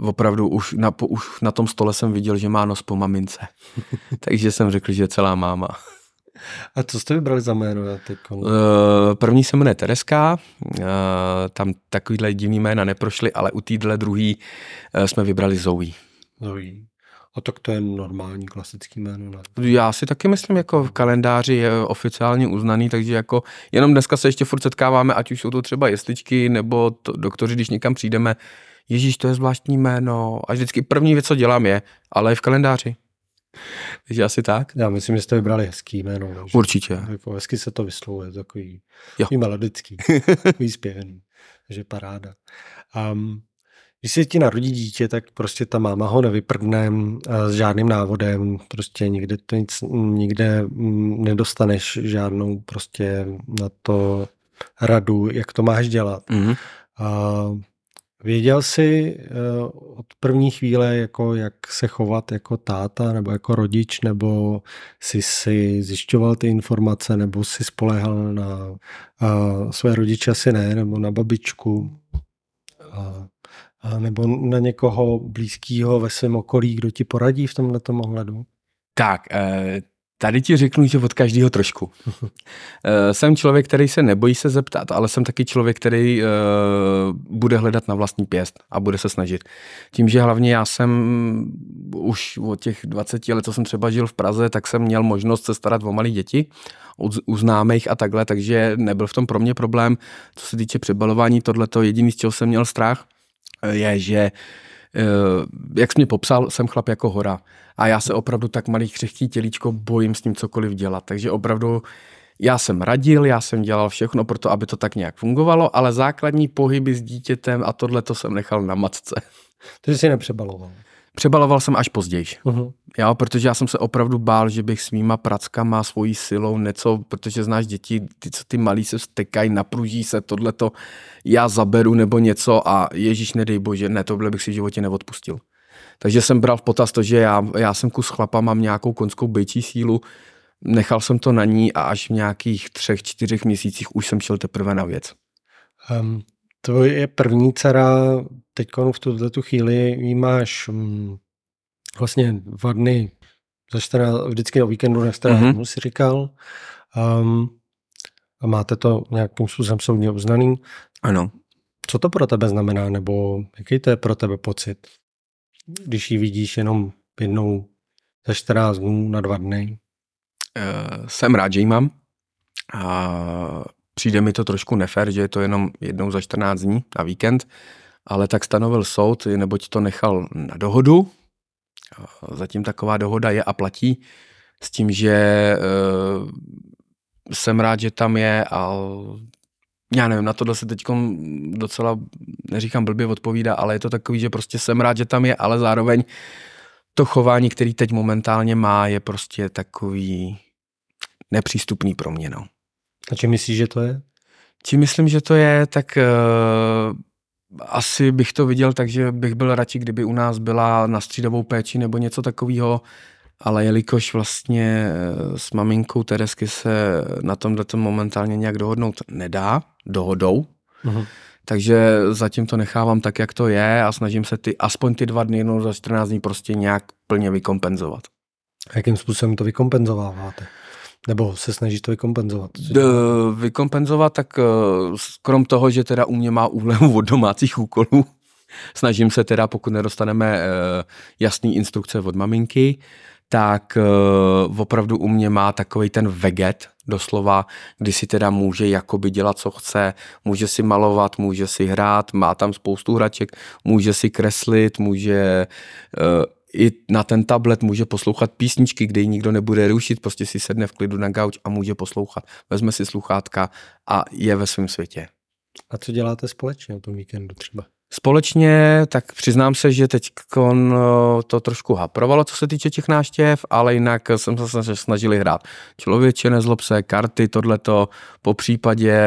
uh, opravdu už na, už na tom stole jsem viděl, že má nos po mamince. takže jsem řekl, že je celá máma. A co jste vybrali za jméno? Teď? Uh, první se jmenuje Tereska, uh, tam takovýhle divný jména neprošly, ale u téhle druhý uh, jsme vybrali Zoe. Zoe. A tak to je normální klasický jméno, ne? Já si taky myslím, jako v kalendáři je oficiálně uznaný, takže jako jenom dneska se ještě furt setkáváme, ať už jsou to třeba jesličky, nebo to, doktoři, když někam přijdeme, Ježíš, to je zvláštní jméno. A vždycky první věc, co dělám, je, ale je v kalendáři. Takže asi tak. Já myslím, že jste vybrali hezký jméno. Ne? Určitě. Jako hezky se to vyslovuje, takový, takový melodický, takový zpěvený. Takže paráda. Um, když se ti narodí dítě, tak prostě ta máma ho nevyprdne s žádným návodem, prostě nikde to nic, nikde nedostaneš žádnou prostě na to radu, jak to máš dělat. Mm-hmm. A věděl jsi od první chvíle, jako jak se chovat jako táta nebo jako rodič, nebo jsi si zjišťoval ty informace, nebo si spolehal na své rodiče, asi ne, nebo na babičku. Nebo na někoho blízkého ve svém okolí, kdo ti poradí v tomhle ohledu? Tak, eh, tady ti řeknu, že od každého trošku. Eh, jsem člověk, který se nebojí se zeptat, ale jsem taky člověk, který eh, bude hledat na vlastní pěst a bude se snažit. Tím, že hlavně já jsem už od těch 20 let, co jsem třeba žil v Praze, tak jsem měl možnost se starat o malé děti, u známých a takhle, takže nebyl v tom pro mě problém. Co se týče přebalování, tohle to jediný, z čeho jsem měl strach, je, že eh, jak jsi mě popsal, jsem chlap jako hora. A já se opravdu tak malý křehký tělíčko bojím s ním cokoliv dělat. Takže opravdu já jsem radil, já jsem dělal všechno pro to, aby to tak nějak fungovalo, ale základní pohyby s dítětem a tohle to jsem nechal na matce. Takže jsi nepřebaloval. Přebaloval jsem až později. Uh-huh. Jo, protože já jsem se opravdu bál, že bych svýma prackama, svojí silou něco, protože znáš děti, ty, co ty malí se stekají, napruží se, tohleto já zaberu nebo něco a Ježíš nedej bože, ne, tohle bych si v životě neodpustil. Takže jsem bral v potaz to, že já, já jsem kus chlapa, mám nějakou konskou bejčí sílu, nechal jsem to na ní a až v nějakých třech, čtyřech měsících už jsem šel teprve na věc. Um, to je první dcera, teď v tuto tu chvíli jí máš um, vlastně dva dny za 14, vždycky o víkendu na 14 mm-hmm. si říkal. Um, a máte to nějakým způsobem soudně uznaný. Ano. Co to pro tebe znamená, nebo jaký to je pro tebe pocit, když ji vidíš jenom jednou za 14 dnů na dva dny? Uh, jsem rád, že ji mám. A přijde mi to trošku nefér, že je to jenom jednou za 14 dní na víkend, ale tak stanovil soud, neboť to nechal na dohodu. Zatím taková dohoda je a platí s tím, že uh, jsem rád, že tam je a já nevím, na tohle se teď docela, neříkám blbě odpovídá, ale je to takový, že prostě jsem rád, že tam je, ale zároveň to chování, který teď momentálně má, je prostě takový nepřístupný pro mě, no. A čím myslíš, že to je? Čím myslím, že to je, tak uh, asi bych to viděl tak, že bych byl radši, kdyby u nás byla na střídavou péči nebo něco takového, ale jelikož vlastně eh, s maminkou Teresky se na tomhle momentálně nějak dohodnout nedá, dohodou, uh-huh. takže zatím to nechávám tak, jak to je a snažím se ty, aspoň ty dva dny, no za 14 dní prostě nějak plně vykompenzovat. A jakým způsobem to vykompenzováváte? Nebo se snažíš to vykompenzovat? D- vykompenzovat, tak uh, krom toho, že teda u mě má úlevu od domácích úkolů, snažím se teda, pokud nedostaneme uh, jasný instrukce od maminky, tak uh, opravdu u mě má takový ten veget, doslova, kdy si teda může jakoby dělat, co chce, může si malovat, může si hrát, má tam spoustu hraček, může si kreslit, může i na ten tablet může poslouchat písničky, kde ji nikdo nebude rušit, prostě si sedne v klidu na gauč a může poslouchat. Vezme si sluchátka a je ve svém světě. A co děláte společně o tom víkendu třeba? Společně, tak přiznám se, že teď to trošku haprovalo, co se týče těch náštěv, ale jinak jsem se snažili hrát člověče, nezlob se, karty, tohleto, po případě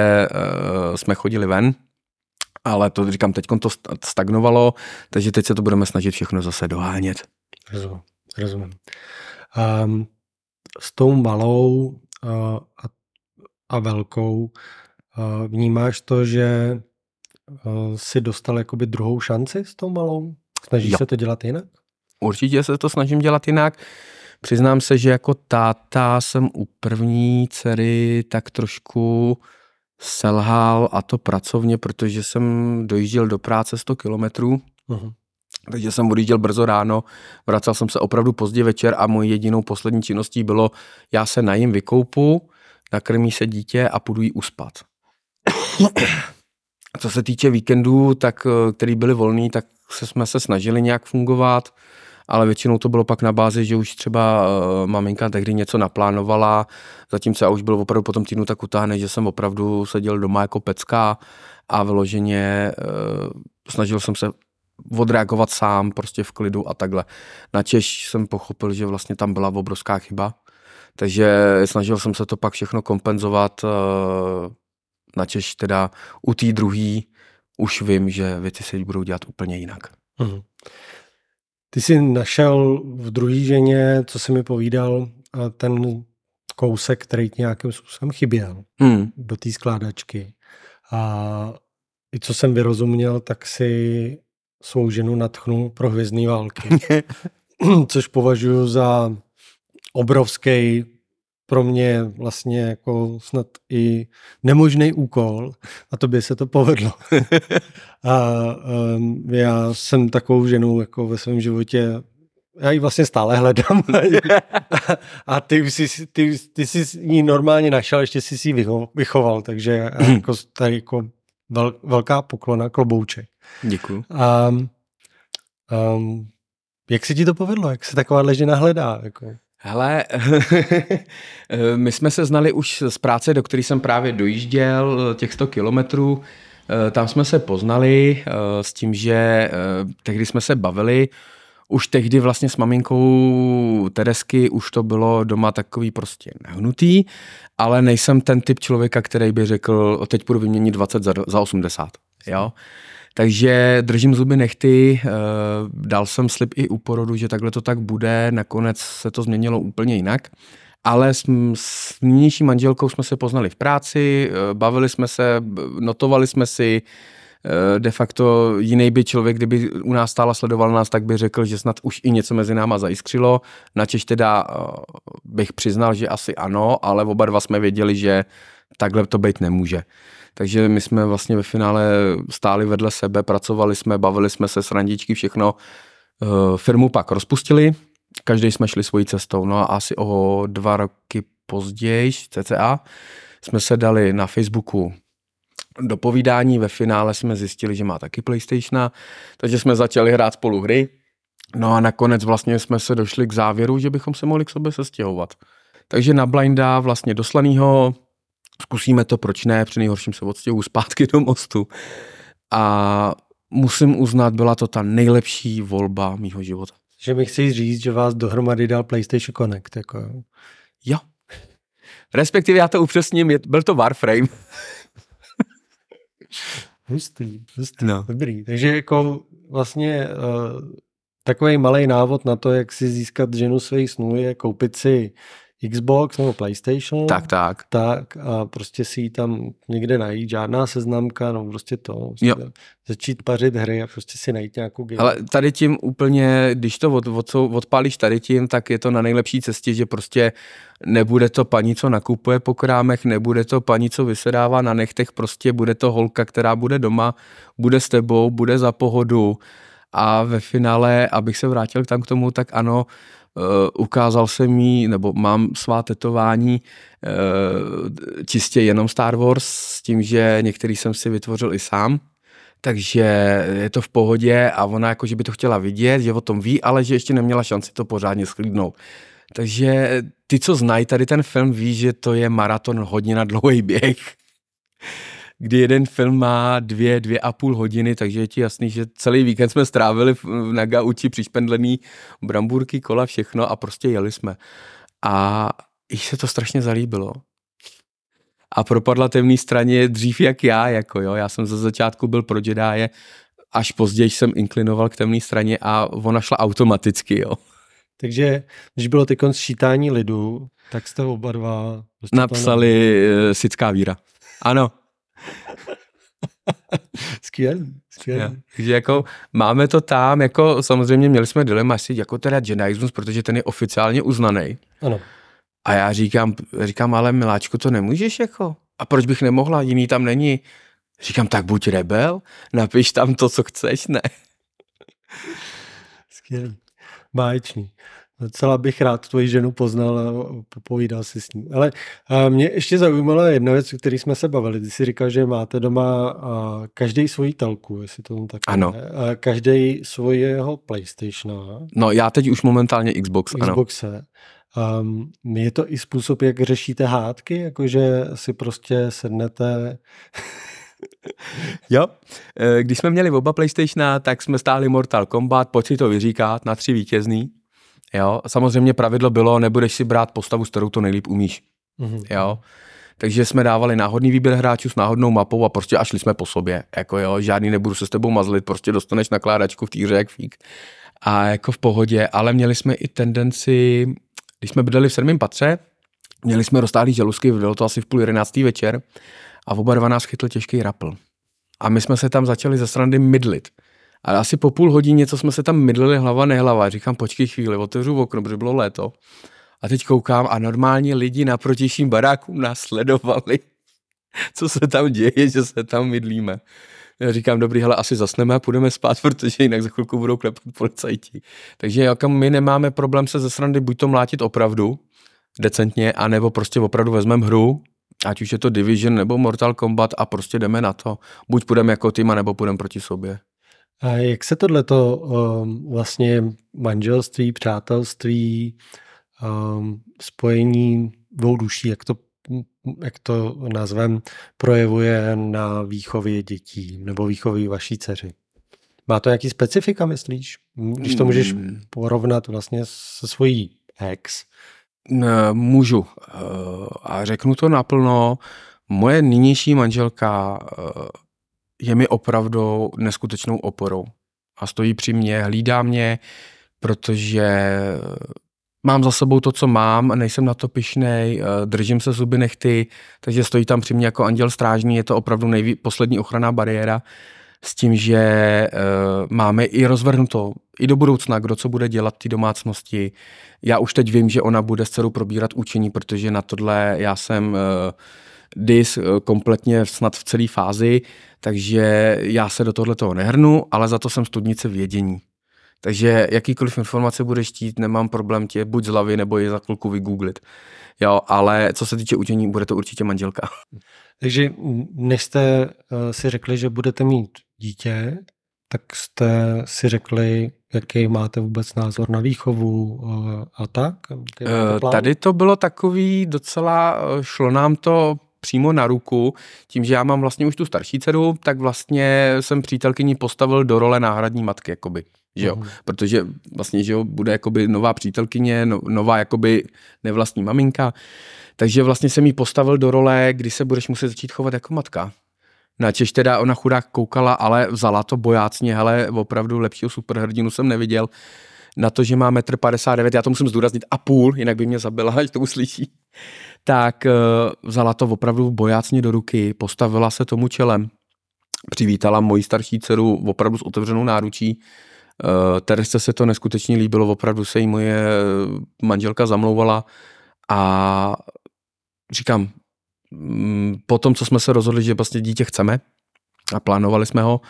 uh, jsme chodili ven, ale to říkám, teď to stagnovalo, takže teď se to budeme snažit všechno zase dohánět. Rozumím. rozumím. Um, s tou malou uh, a, a velkou uh, vnímáš to, že uh, si dostal jakoby druhou šanci s tou malou? Snažíš jo. se to dělat jinak? Určitě se to snažím dělat jinak. Přiznám se, že jako táta jsem u první dcery tak trošku selhal a to pracovně, protože jsem dojížděl do práce 100 kilometrů. Uh-huh. Takže jsem odjížděl brzo ráno, vracel jsem se opravdu pozdě večer a mojí jedinou poslední činností bylo, já se najím vykoupu, nakrmí se dítě a půjdu jí uspat. Co se týče víkendů, tak, eh, který byly volný, tak se jsme se snažili nějak fungovat, ale většinou to bylo pak na bázi, že už třeba uh, maminka tehdy něco naplánovala, zatímco já už byl opravdu po tom týdnu tak utáhne, že jsem opravdu seděl doma jako pecka a vyloženě uh, snažil jsem se odreagovat sám, prostě v klidu a takhle. Na Češ jsem pochopil, že vlastně tam byla obrovská chyba, takže snažil jsem se to pak všechno kompenzovat. Eh, na Češ teda u té druhý už vím, že věci se budou dělat úplně jinak. Mm. Ty jsi našel v druhé ženě, co jsi mi povídal, ten kousek, který ti nějakým způsobem chyběl mm. do té skládačky. A i co jsem vyrozuměl, tak si svou ženu natchnul pro hvězdné války. Což považuji za obrovský pro mě vlastně jako snad i nemožný úkol a to by se to povedlo. a um, já jsem takovou ženu jako ve svém životě já ji vlastně stále hledám. a ty jsi, ty, ty jsi ní normálně našel, ještě jsi si ji vychoval, takže jako, tady jako vel, velká poklona, klobouček. Děkuji. Um, um, jak se ti to povedlo? Jak se taková žena hledá? Jako? Hele, my jsme se znali už z práce, do které jsem právě dojížděl, těch 100 kilometrů. Tam jsme se poznali s tím, že tehdy jsme se bavili. Už tehdy vlastně s maminkou Teresky už to bylo doma takový prostě nehnutý, ale nejsem ten typ člověka, který by řekl, teď budu vyměnit 20 za, za 80. Jo? Takže držím zuby nechty, eh, dal jsem slib i u porodu, že takhle to tak bude, nakonec se to změnilo úplně jinak. Ale s, s nynější manželkou jsme se poznali v práci, eh, bavili jsme se, notovali jsme si, eh, de facto jiný by člověk, kdyby u nás stála sledoval nás, tak by řekl, že snad už i něco mezi náma zaiskřilo. Načež teda bych přiznal, že asi ano, ale oba dva jsme věděli, že takhle to být nemůže. Takže my jsme vlastně ve finále stáli vedle sebe, pracovali jsme, bavili jsme se s randičky, všechno. Eh, firmu pak rozpustili, každý jsme šli svojí cestou. No a asi o dva roky později, cca, jsme se dali na Facebooku do povídání. Ve finále jsme zjistili, že má taky PlayStation, takže jsme začali hrát spolu hry. No a nakonec vlastně jsme se došli k závěru, že bychom se mohli k sobě sestěhovat. Takže na Blinda vlastně doslanýho zkusíme to, proč ne, při nejhorším se odstěhu zpátky do mostu. A musím uznat, byla to ta nejlepší volba mýho života. Že mi chci říct, že vás dohromady dal PlayStation Connect. Jako. Jo. Respektive já to upřesním, byl to Warframe. hustý, hustý, no. dobrý. Takže jako vlastně uh, takový malý návod na to, jak si získat ženu svých snů, je koupit si Xbox nebo PlayStation. Tak, tak. Tak a prostě si ji tam někde najít, žádná seznamka, no prostě to. Prostě Jo. Začít pařit hry a prostě si najít nějakou game. Ale tady tím úplně, když to od, od, odpálíš tady tím, tak je to na nejlepší cestě, že prostě nebude to paní, co nakupuje po krámech, nebude to paní, co vysedává na nechtech, prostě bude to holka, která bude doma, bude s tebou, bude za pohodu a ve finále, abych se vrátil tam k tomu, tak ano, ukázal jsem jí, nebo mám svá tetování uh, čistě jenom Star Wars, s tím, že některý jsem si vytvořil i sám, takže je to v pohodě a ona jako, že by to chtěla vidět, že o tom ví, ale že ještě neměla šanci to pořádně sklídnout. Takže ty, co znají tady ten film, ví, že to je maraton hodina dlouhý běh, kdy jeden film má dvě, dvě a půl hodiny, takže je ti jasný, že celý víkend jsme strávili v- na gauči přišpendlený brambůrky, kola, všechno a prostě jeli jsme. A jí se to strašně zalíbilo. A propadla temný straně dřív jak já, jako jo. Já jsem ze začátku byl pro Jedi, až později jsem inklinoval k temné straně a ona šla automaticky, jo. Takže když bylo teď sčítání lidu, tak jste oba dva... Napsali uh, Sická víra. Ano, Skvělý, skvělý. Takže jako máme to tam, jako samozřejmě měli jsme dilema, jestli jako teda Jediismus, protože ten je oficiálně uznaný. Ano. A já říkám, říkám, ale miláčku, to nemůžeš jako. A proč bych nemohla, jiný tam není. Říkám, tak buď rebel, napiš tam to, co chceš, ne. Skvělý. Báječný. Docela bych rád tvoji ženu poznal a popovídal si s ní. Ale mě ještě zaujímala jedna věc, o které jsme se bavili. Ty jsi říkal, že máte doma každý svoji telku, jestli to tak Ano. každý svojeho PlayStationa, No já teď už momentálně Xbox, ano. Xboxe. Um, je to i způsob, jak řešíte hádky, jakože si prostě sednete Jo, Eh, když jsme měli oba PlayStationa, tak jsme stáli Mortal Kombat, pojď si to vyříkat na tři vítězný. Jo, samozřejmě pravidlo bylo, nebudeš si brát postavu, s kterou to nejlíp umíš. Mhm. Jo. Takže jsme dávali náhodný výběr hráčů s náhodnou mapou a prostě a šli jsme po sobě. Jako jo, žádný nebudu se s tebou mazlit, prostě dostaneš nakládačku v týře jak fík. A jako v pohodě, ale měli jsme i tendenci, když jsme bydleli v sedmém patře, měli jsme roztáhlý žalusky, bylo to asi v půl jedenáctý večer a v oba dva nás chytl těžký rapl. A my jsme se tam začali ze srandy mydlit. Ale asi po půl hodině, co jsme se tam mydlili hlava nehlava, říkám, počkej chvíli, otevřu okno, protože bylo léto. A teď koukám a normálně lidi na protějším baráku nás sledovali, co se tam děje, že se tam mydlíme. Já říkám, dobrý, hele, asi zasneme a půjdeme spát, protože jinak za chvilku budou klepat policajti. Takže jako my nemáme problém se ze srandy buď to mlátit opravdu, decentně, anebo prostě opravdu vezmeme hru, ať už je to Division nebo Mortal Kombat a prostě jdeme na to. Buď půjdeme jako tým, nebo půjdeme proti sobě. A jak se tohleto um, vlastně manželství, přátelství, um, spojení dvou duší, jak to, jak to nazvem, projevuje na výchově dětí nebo výchově vaší dceři? Má to nějaký specifika, myslíš? Když to můžeš Mm. porovnat vlastně se svojí ex. Můžu. Eh, A řeknu to naplno. Moje nynější manželka eh, je mi opravdu neskutečnou oporou. A stojí při mně, hlídá mě, protože mám za sebou to, co mám, nejsem na to pišnej, eh, držím se zuby nechty, takže stojí tam při mě jako anděl strážný, je to opravdu nejví, poslední ochranná bariéra s tím, že e, máme i rozvrhnuto i do budoucna, kdo co bude dělat té domácnosti. Já už teď vím, že ona bude s dcerou probírat učení, protože na tohle já jsem e, dis e, kompletně snad v celé fázi, takže já se do tohle toho nehrnu, ale za to jsem studnice vědění. Takže jakýkoliv informace budeš chtít, nemám problém tě buď z hlavy, nebo je za chvilku vygooglit. Jo, ale co se týče učení, bude to určitě manželka. Takže než jste uh, si řekli, že budete mít dítě, tak jste si řekli, jaký máte vůbec názor na výchovu uh, a tak? Eh? Tady to bylo takový docela, eh, šlo nám to přímo na ruku, tím, že já mám vlastně už tu starší dceru, tak vlastně jsem přítelkyni postavil do role náhradní matky, jakoby, že jo, Mhm. protože vlastně, že jo, bude jakoby nová přítelkyně, no, nová jakoby nevlastní maminka, takže vlastně jsem jí postavil do role, kdy se budeš muset začít chovat jako matka. Načež teda ona chudák koukala, ale vzala to bojácně, hele, opravdu lepšího superhrdinu jsem neviděl. na to, že má 1,59 m, já to musím zdůraznit, a půl, jinak by mě zabila, až to uslyší, tak uh, vzala to opravdu bojácně do ruky, postavila se tomu čelem, přivítala moji starší dceru opravdu s otevřenou náručí, Uh, Teresce se to neskutečně líbilo, opravdu se jí moje manželka zamlouvala a říkám, mm, po tom, co jsme se rozhodli, že vlastně dítě chceme a plánovali jsme ho,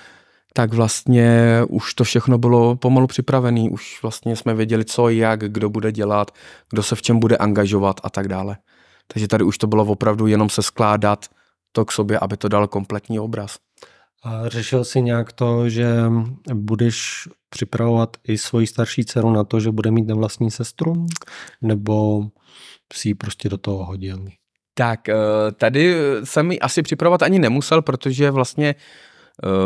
tak vlastně už to všechno bylo pomalu připravené. Už vlastně jsme věděli, co, jak, kdo bude dělat, kdo se v čem bude angažovat a tak dále. Takže tady už to bylo opravdu jenom se skládat to k sobě, aby to dal kompletní obraz. A řešil jsi nějak to, že budeš připravovat i svoji starší dceru na to, že bude mít nevlastní sestru? Nebo si ji prostě do toho hodil? Tak, eh, tady jsem ji asi připravovat ani nemusel, protože vlastně eh,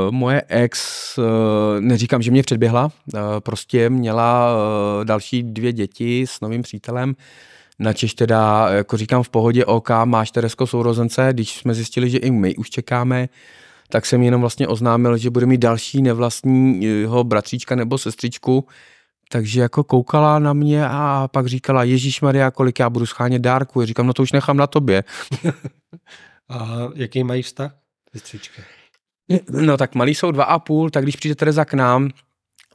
moje ex, eh, neříkám, že mě předběhla, prostě měla další dvě děti s novým přítelem, Načež teda, jako říkám, v pohodě OK, máš Teresko sourozence, když jsme zjistili, že i my už čekáme, tak jsem jenom vlastně oznámil, že bude mít další nevlastního bratříčka nebo sestřičku, takže jako koukala na mě a pak říkala, Ježíš Maria, kolik já budu schánět dárku. Já říkám, no to už nechám na tobě. a jaký mají vztah, sestřičky? No tak malí jsou dva a půl, tak když přijde Tereza k nám,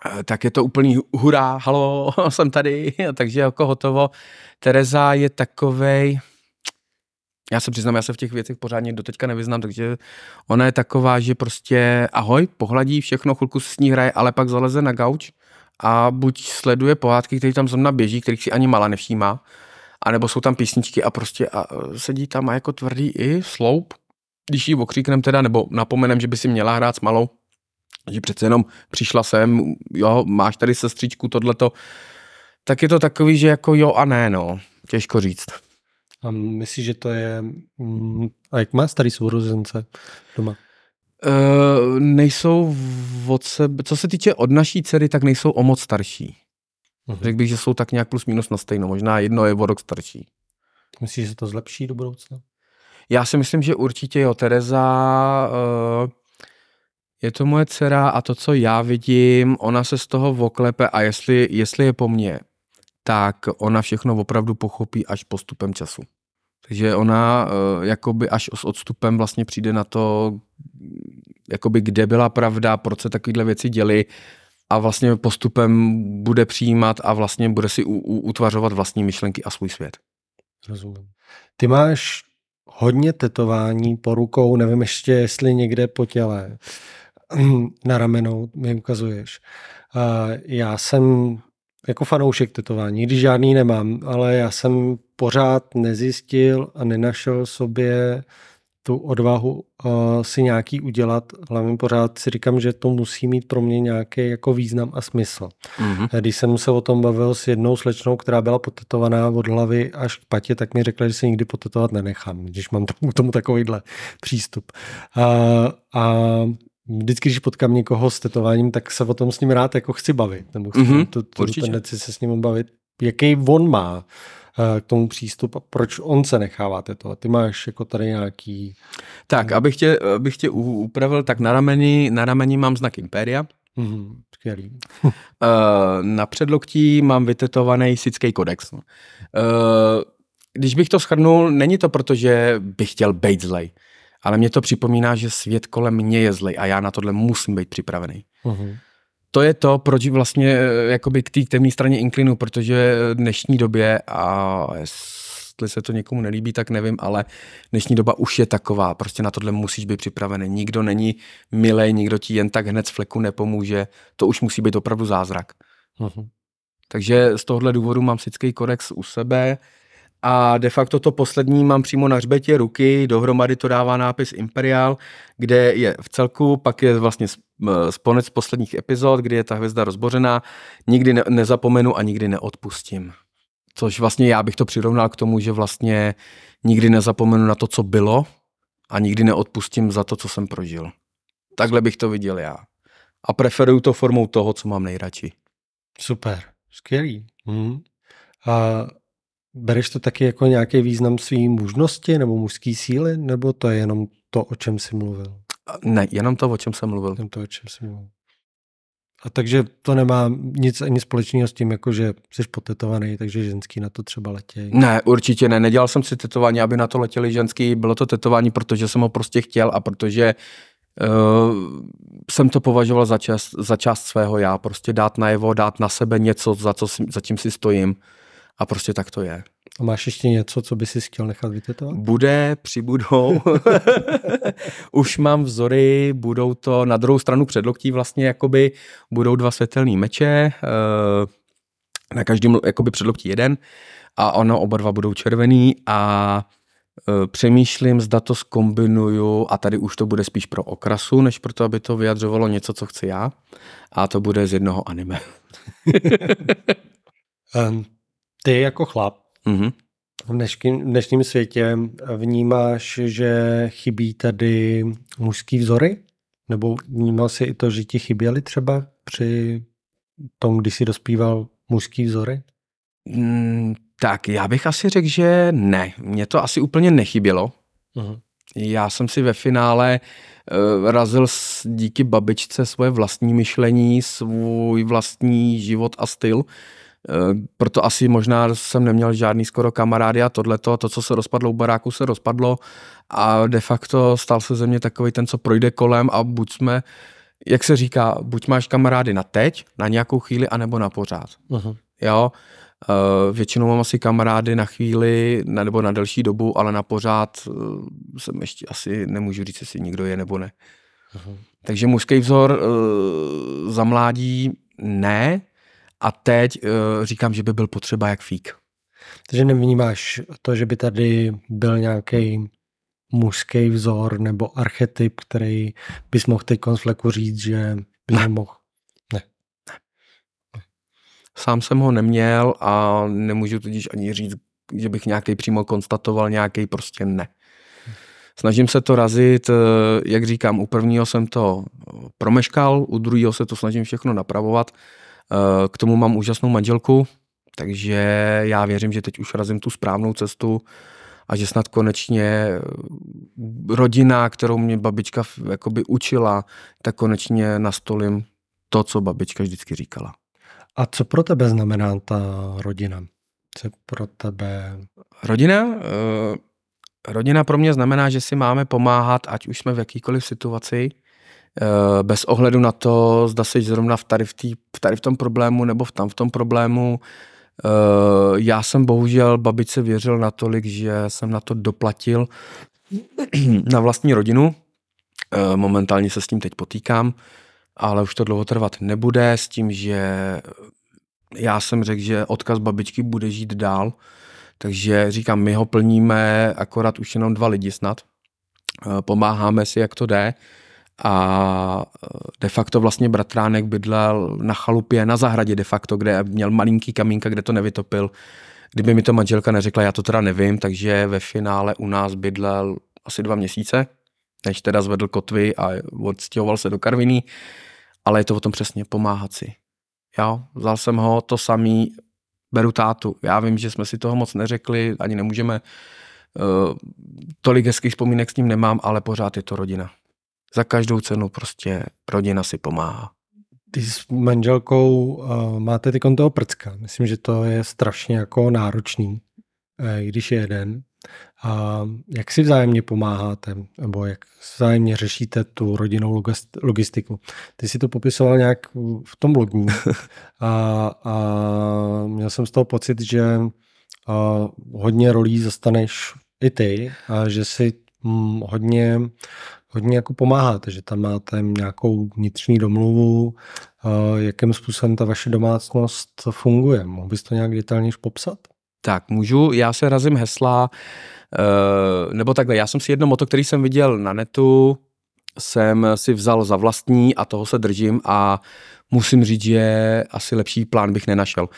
eh, tak je to úplný hurá, halo, jsem tady, takže jako hotovo. Tereza je takovej, já se přiznám, já se v těch věcech pořádně doteďka nevyznám, takže ona je taková, že prostě ahoj, pohladí všechno, chvilku s ní hraje, ale pak zaleze na gauč a buď sleduje pohádky, které tam zrovna běží, kterých si ani mala nevšímá, anebo jsou tam písničky a prostě a e, sedí tam a jako tvrdý i sloup, když jí okříknem teda, nebo napomenem, že by si měla hrát s malou, že přece jenom přišla sem, jo, máš tady sestřičku, tohleto, tak je to takový, že jako jo a ne, no, těžko říct. A myslíš, že to je... Mm, a jak má starý sourozence doma? Uh, nejsou od sebe, co se týče od naší dcery, tak nejsou o moc starší. Uh-huh. Řekl bych, že jsou tak nějak plus minus na stejno. Možná jedno je o rok starší. Myslíš, že se to zlepší do budoucna? Já si myslím, že určitě jo. Tereza uh, je to moje dcera a to, co já vidím, ona se z toho voklepe a jestli, jestli je po mně, tak ona všechno opravdu pochopí až postupem času. Takže ona eh, jakoby až s odstupem vlastně přijde na to, jakoby kde byla pravda, proč se takovéhle věci děly a vlastně postupem bude přijímat a vlastně bude si u, u, utvařovat vlastní myšlenky a svůj svět. Rozumím. Ty máš hodně tetování po rukou, nevím ještě, jestli někde po těle, na ramenou mi ukazuješ. Já jsem jako fanoušek tetování, když žádný nemám, ale já jsem pořád nezjistil a nenašel sobě tu odvahu uh, si nějaký udělat. Hlavně pořád si říkám, že to musí mít pro mě nějaký jako význam a smysl. Mm-hmm. Když jsem se o tom bavil s jednou slečnou, která byla potetovaná od hlavy až k patě, tak mi řekla, že se nikdy potetovat nenechám, když mám tomu, tomu takovýhle přístup. Uh, a vždycky, když potkám někoho s tetováním, tak se o tom s ním rád jako chci bavit. Nebo chci mm-hmm, tu, tu tendenci se s ním bavit. Jaký on má uh, k tomu přístup a proč on se nechává tetovat? Ty máš jako tady nějaký... Tak, abych tě, abych tě upravil, tak na rameni, na rameni mám znak Imperia. Mm-hmm, skvělý. uh, na předloktí mám vytetovaný sický kodex. Uh, když bych to schrnul, není to proto, že bych chtěl být zlej ale mě to připomíná, že svět kolem mě je zlej a já na tohle musím být připravený. Uh-huh. To je to, proč vlastně eh, jakoby k té temné straně inklinu, protože v dnešní době, a jestli se to někomu nelíbí, tak nevím, ale dnešní doba už je taková, prostě na tohle musíš být připravený. Nikdo není milej, nikdo ti jen tak hned z fleku nepomůže, to už musí být opravdu zázrak. Uh-huh. Takže z tohohle důvodu mám sický kodex u sebe, a de facto to poslední mám přímo na hřbetě ruky, dohromady to dává nápis Imperial, kde je v celku, pak je vlastně sponec posledních epizod, kdy je ta hvězda rozbořená, nikdy ne- nezapomenu a nikdy neodpustím. Což vlastně já bych to přirovnal k tomu, že vlastně nikdy nezapomenu na to, co bylo a nikdy neodpustím za to, co jsem prožil. Takhle bych to viděl já. A preferuju to formou toho, co mám nejradši. Super, skvělý. Hmm. A Bereš to taky jako nějaký význam svý mužnosti nebo mužské síly, nebo to je jenom to, o čem jsi mluvil? Ne, jenom to, o čem jsem mluvil. Jenom to, o čem jsi mluvil. A takže to nemá nic ani společného s tím, jako že jsi potetovaný, takže ženský na to třeba letějí. Ne, určitě ne. Nedělal jsem si tetování, aby na to letěli ženský. Bylo to tetování, protože jsem ho prostě chtěl a protože uh, jsem to považoval za část, za část svého já. Prostě dát najevo, dát na sebe něco, za, co, si- za čím si stojím. A prostě tak to je. A máš ještě něco, co by si chtěl nechat vytetovat? Bude, přibudou. Už mám vzory, budou to na druhou stranu předloktí vlastně jakoby budou dva světelný meče, eh, na každém jakoby předloktí jeden a ono oba dva budou červený a eh, přemýšlím, zda to skombinuju a tady už to bude spíš pro okrasu, než pro to, aby to vyjadřovalo něco, co chci já a to bude z jednoho anime. Um, ty jako chlap Mhm. v dnešním, v dnešním světě vnímáš, že chybí tady mužský vzory? Nebo vnímal jsi i to, že ti chyběly třeba při tom, když jsi dospíval mužský vzory? Mm, tak já bych asi řekl, že ne. Mně to asi úplně nechybělo. Uh-huh. Já jsem si ve finále uh, razil s, díky babičce svoje vlastní myšlení, svůj vlastní život a styl. Uh, proto asi možná jsem neměl žádný skoro kamarády a tohleto, to, co se rozpadlo u baráku, se rozpadlo a de facto stal se ze mě takový ten, co projde kolem a buď jsme, jak se říká, buď máš kamarády na teď, na nějakou chvíli, anebo na pořád. Uh-huh. Jo, Uh, většinou mám asi kamarády na chvíli nebo na delší dobu, ale na pořád uh, jsem ještě asi nemůžu říct, jestli nikdo je nebo ne. Uh-huh. Takže mužský vzor za mládí ne a teď uh, říkám, že by byl potřeba jak fík. Takže nevnímáš to, že by tady byl nějaký mužský vzor nebo archetyp, který bys mohl teď konfleku říct, že by Ne. nemohl. Sám jsem ho neměl a nemůžu tudíž ani říct, že bych nějaký přímo konstatoval, nějaký prostě ne. Snažím se to razit, eh, jak říkám, u prvního jsem to promeškal, u druhého se to snažím všechno napravovat. Eh, K tomu mám úžasnou manželku, takže já věřím, že teď už razím tu správnou cestu a že snad konečně eh, rodina, kterou mě babička jakoby učila, tak konečně nastolím to, co babička vždycky říkala. A co pro tebe znamená ta rodina? Co pro tebe... Rodina? eh, Rodina pro mě znamená, že si máme pomáhat, ať už jsme v jakýkoliv situaci, bez ohledu na to, zda jsi zrovna v tady v, tý, v tady v tom problému nebo v tam v tom problému. Eh, Já jsem bohužel babičce věřil natolik, že jsem na to doplatil na vlastní rodinu. Eh, Momentálně se s tím teď potýkám, ale už to dlouho trvat nebude s tím, že já jsem řekl, že odkaz babičky bude žít dál, takže říkám, my ho plníme akorát už jenom dva lidi snad. Eh, Pomáháme si, jak to jde. A eh, de facto vlastně bratránek bydlel na chalupě, na zahradě de facto, kde měl malinký kamínka, kde to nevytopil. Kdyby mi to manželka neřekla, já to teda nevím, takže ve finále u nás bydlel asi dva měsíce, než teda zvedl kotvy a odstěhoval se do Karviní, ale je to o tom přesně pomáhat si. Jo, vzal jsem ho, to samý, beru tátu. Já vím, že jsme si toho moc neřekli, ani nemůžeme, uh, tolik hezkých vzpomínek s ním nemám, ale pořád je to rodina. Za každou cenu prostě rodina si pomáhá. Ty s manželkou uh, máte ty toho prcka. Myslím, že to je strašně jako náročný, eh, když je jeden. A jak si vzájemně pomáháte, nebo jak vzájemně řešíte tu rodinnou logist- logistiku? Ty si to popisoval nějak v tom blogu a, a měl jsem z toho pocit, že uh, hodně rolí zastaneš i ty a že si hm, hodně, hodně jako pomáháte, že tam máte nějakou vnitřní domluvu, uh, jakým způsobem ta vaše domácnost funguje. Mohl bys to nějak detailněji popsat? Tak, můžu, já se razím hesla, uh, nebo takhle, já jsem si jedno moto, který jsem viděl na netu, jsem si vzal za vlastní a toho se držím a musím říct, že asi lepší plán bych nenašel.